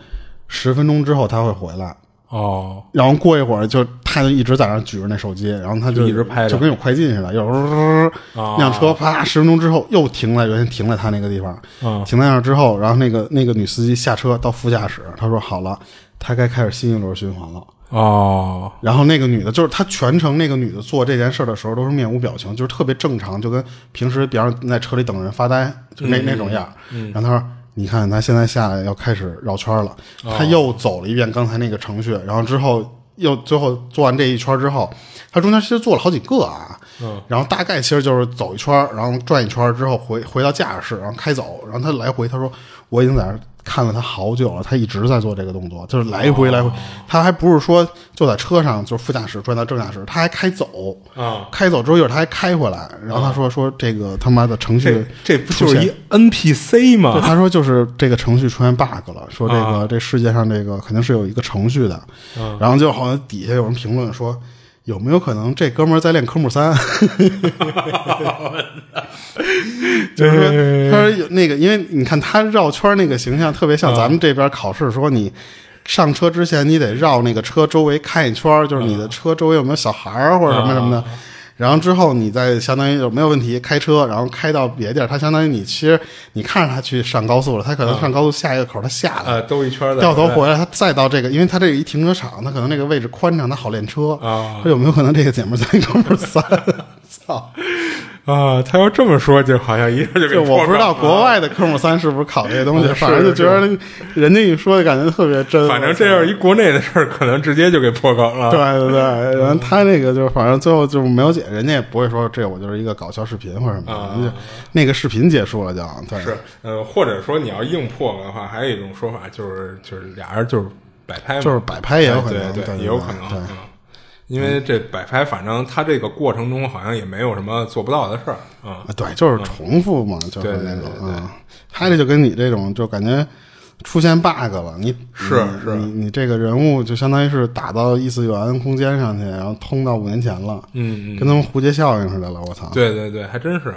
十分钟之后他会回来。”哦然后过一会儿就他就一直在那儿举着那手机，然后他就一直拍着就跟有快进似的，又啊那辆车啪十分钟之后又停在原先停在他那个地方，啊停在那儿之后，然后那个那个女司机下车到副驾驶，她说好了，他该开始新一轮循环了。哦，然后那个女的，就是她全程那个女的做这件事儿的时候都是面无表情，就是特别正常，就跟平时比方在车里等人发呆，就那、那种样儿。然后她说：“你看，她现在下来要开始绕圈了。她又走了一遍刚才那个程序，然后之后又最后做完这一圈之后，他中间其实做了好几个啊。嗯，然后大概其实就是走一圈，然后转一圈之后回回到驾驶室，然后开走，然后他来回他说我已经在那儿看了他好久了，他一直在做这个动作，就是来回来回，他还不是说就在车上就是副驾驶转到正驾驶，他还开走。啊，开走之后一会儿他还开回来，然后他说说这个他妈的程序这这不就是一 NPC 对，吗？他说就是这个程序出现 bug 了，说这个、啊这世界上这个肯定是有一个程序的，嗯然后就好像底下有人评论说。有没有可能这哥们儿在练科目三？就是说，他说有那个，因为你看他绕圈儿那个形象特别像咱们这边考试说你上车之前你得绕那个车周围看一圈儿，就是你的车周围有没有小孩儿或者什么什么的。然后之后你再相当于就没有问题开车，然后开到别的地儿，它相当于你其实你看着他去上高速了，他可能上高速下一个口他下来，呃，兜一圈儿掉头回来，他再到这个，因为他这一停车场，他可能那个位置宽敞，他好练车。啊说有没有可能这个姐们儿在哥们儿三？操！啊，他要这么说，就好像一下就给就我不知道国外的科目三是不是考这些东西，啊反正就觉得人家一说就感觉特别真。反正这要是一国内的事儿，可能直接就给破梗了。对对对，然后他那个就是反正最后就是没有解，人家也不会说这我就是一个搞笑视频或者什么啊的，人家那个视频结束了就对是，呃，或者说你要硬破梗的话，还有一种说法就是就是俩人就是摆拍，就是摆拍也有可能哎对对对也有可能。因为这摆拍，反正他这个过程中好像也没有什么做不到的事儿啊。啊，对，就是重复嘛，就是那种啊。他这就跟你这种就感觉出现 bug 了，你是是你你这个人物就相当于是打到异次元空间上去，然后通到五年前了，嗯嗯，跟他们蝴蝶效应似的了，我操！对对对，还真是。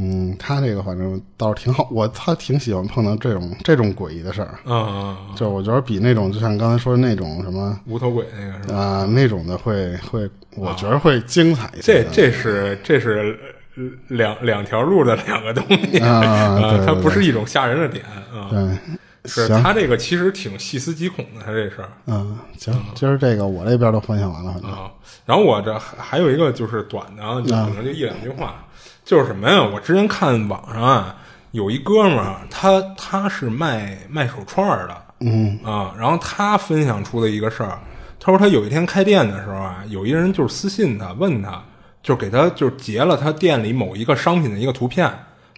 嗯，他这个反正倒是挺好，我他挺喜欢碰到这种这种诡异的事儿，嗯嗯，嗯就是我觉得比那种就像刚才说的那种什么无头鬼那个是吧？啊、那种的会会，我觉得会精彩一些这。这是这是呃两两条路的两个东西啊 它不是一种吓人的点啊。对，是，他这个其实挺细思极恐的，他这事儿嗯，行，今儿这个我这边都分享完了，反正啊。然后我这还还有一个就是短的啊，就可能就一两句话，就是什么呀？我之前看网上啊，有一哥们儿，他他是卖卖手串儿的，嗯啊，然后他分享出的一个事儿，他说他有一天开店的时候啊，有一人就是私信他，问他，就给他就是截了他店里某一个商品的一个图片，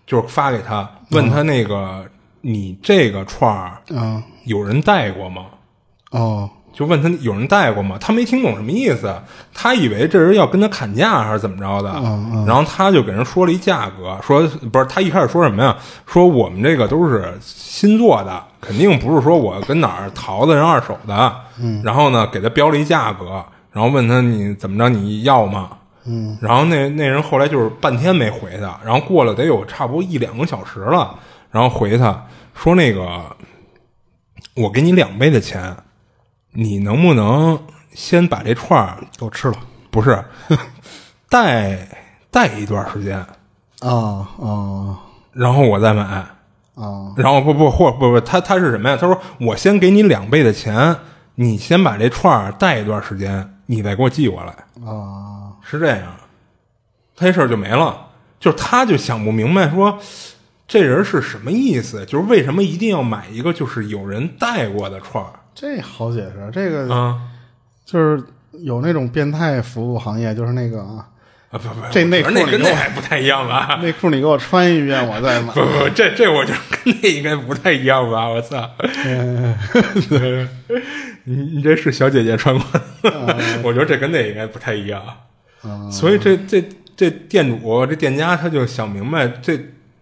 就是发给他，问他那个、你这个串儿嗯有人戴过吗？哦就问他有人带过吗？他没听懂什么意思，他以为这人要跟他砍价还是怎么着的，然后他就给人说了一价格，说不是他一开始说什么呀？说我们这个都是新做的，肯定不是说我跟哪儿淘的人二手的，然后呢给他标了一价格，然后问他你怎么着你要吗？嗯，然后那那人后来就是半天没回他，然后过了得有差不多一两个小时了，然后回他说那个我给你两倍的钱，你能不能先把这串儿给我吃了不是带带一段时间，啊啊然后我再买。啊然后不不或不不，他他是什么呀？他说我先给你两倍的钱，你先把这串儿带一段时间，你再给我寄过来，啊！是这样。他这事儿就没了，就是他就想不明白说这人是什么意思，就是为什么一定要买一个就是有人带过的串儿这好解释，这个啊？就是有那种变态服务行业，就是那个啊，啊不不，这内裤里头那还不太一样吧？内裤你给我穿一遍，我再买不。不，这这我觉得跟那应该不太一样吧？我操！你你这是小姐姐穿过的，我觉得这跟那应该不太一样。所以这这这店主这店家他就想明白，这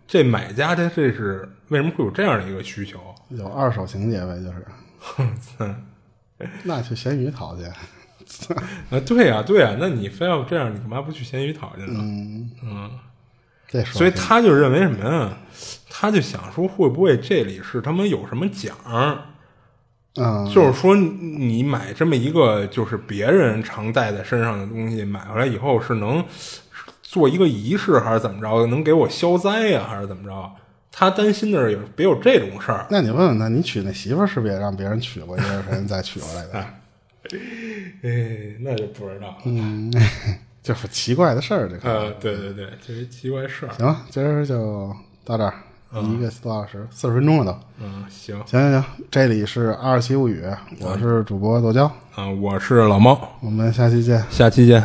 这买家他这是为什么会有这样的一个需求？有二手情节呗，就是。那去咸鱼淘去。啊，对呀、对呀、那你非要这样，你干嘛不去咸鱼淘去呢？嗯所以他就认为什么呀？他就想说，会不会这里是他们有什么奖就是说，你买这么一个就是别人常带在身上的东西，买回来以后是能做一个仪式，还是怎么着？能给我消灾呀、还是怎么着？他担心的是有别有这种事儿。那你问问他，你娶那媳妇儿是不是也让别人娶过一段时间再娶过来的？哎，那就不知道了。嗯，就是奇怪的事儿，这个。呃，对对对，这是奇怪事儿。行了，今儿就到这儿，一个多小时，四十分钟了都。嗯，行行行行，这里是《二七物语》，我是主播剁椒，啊，我是老猫，我们下期见。下期见。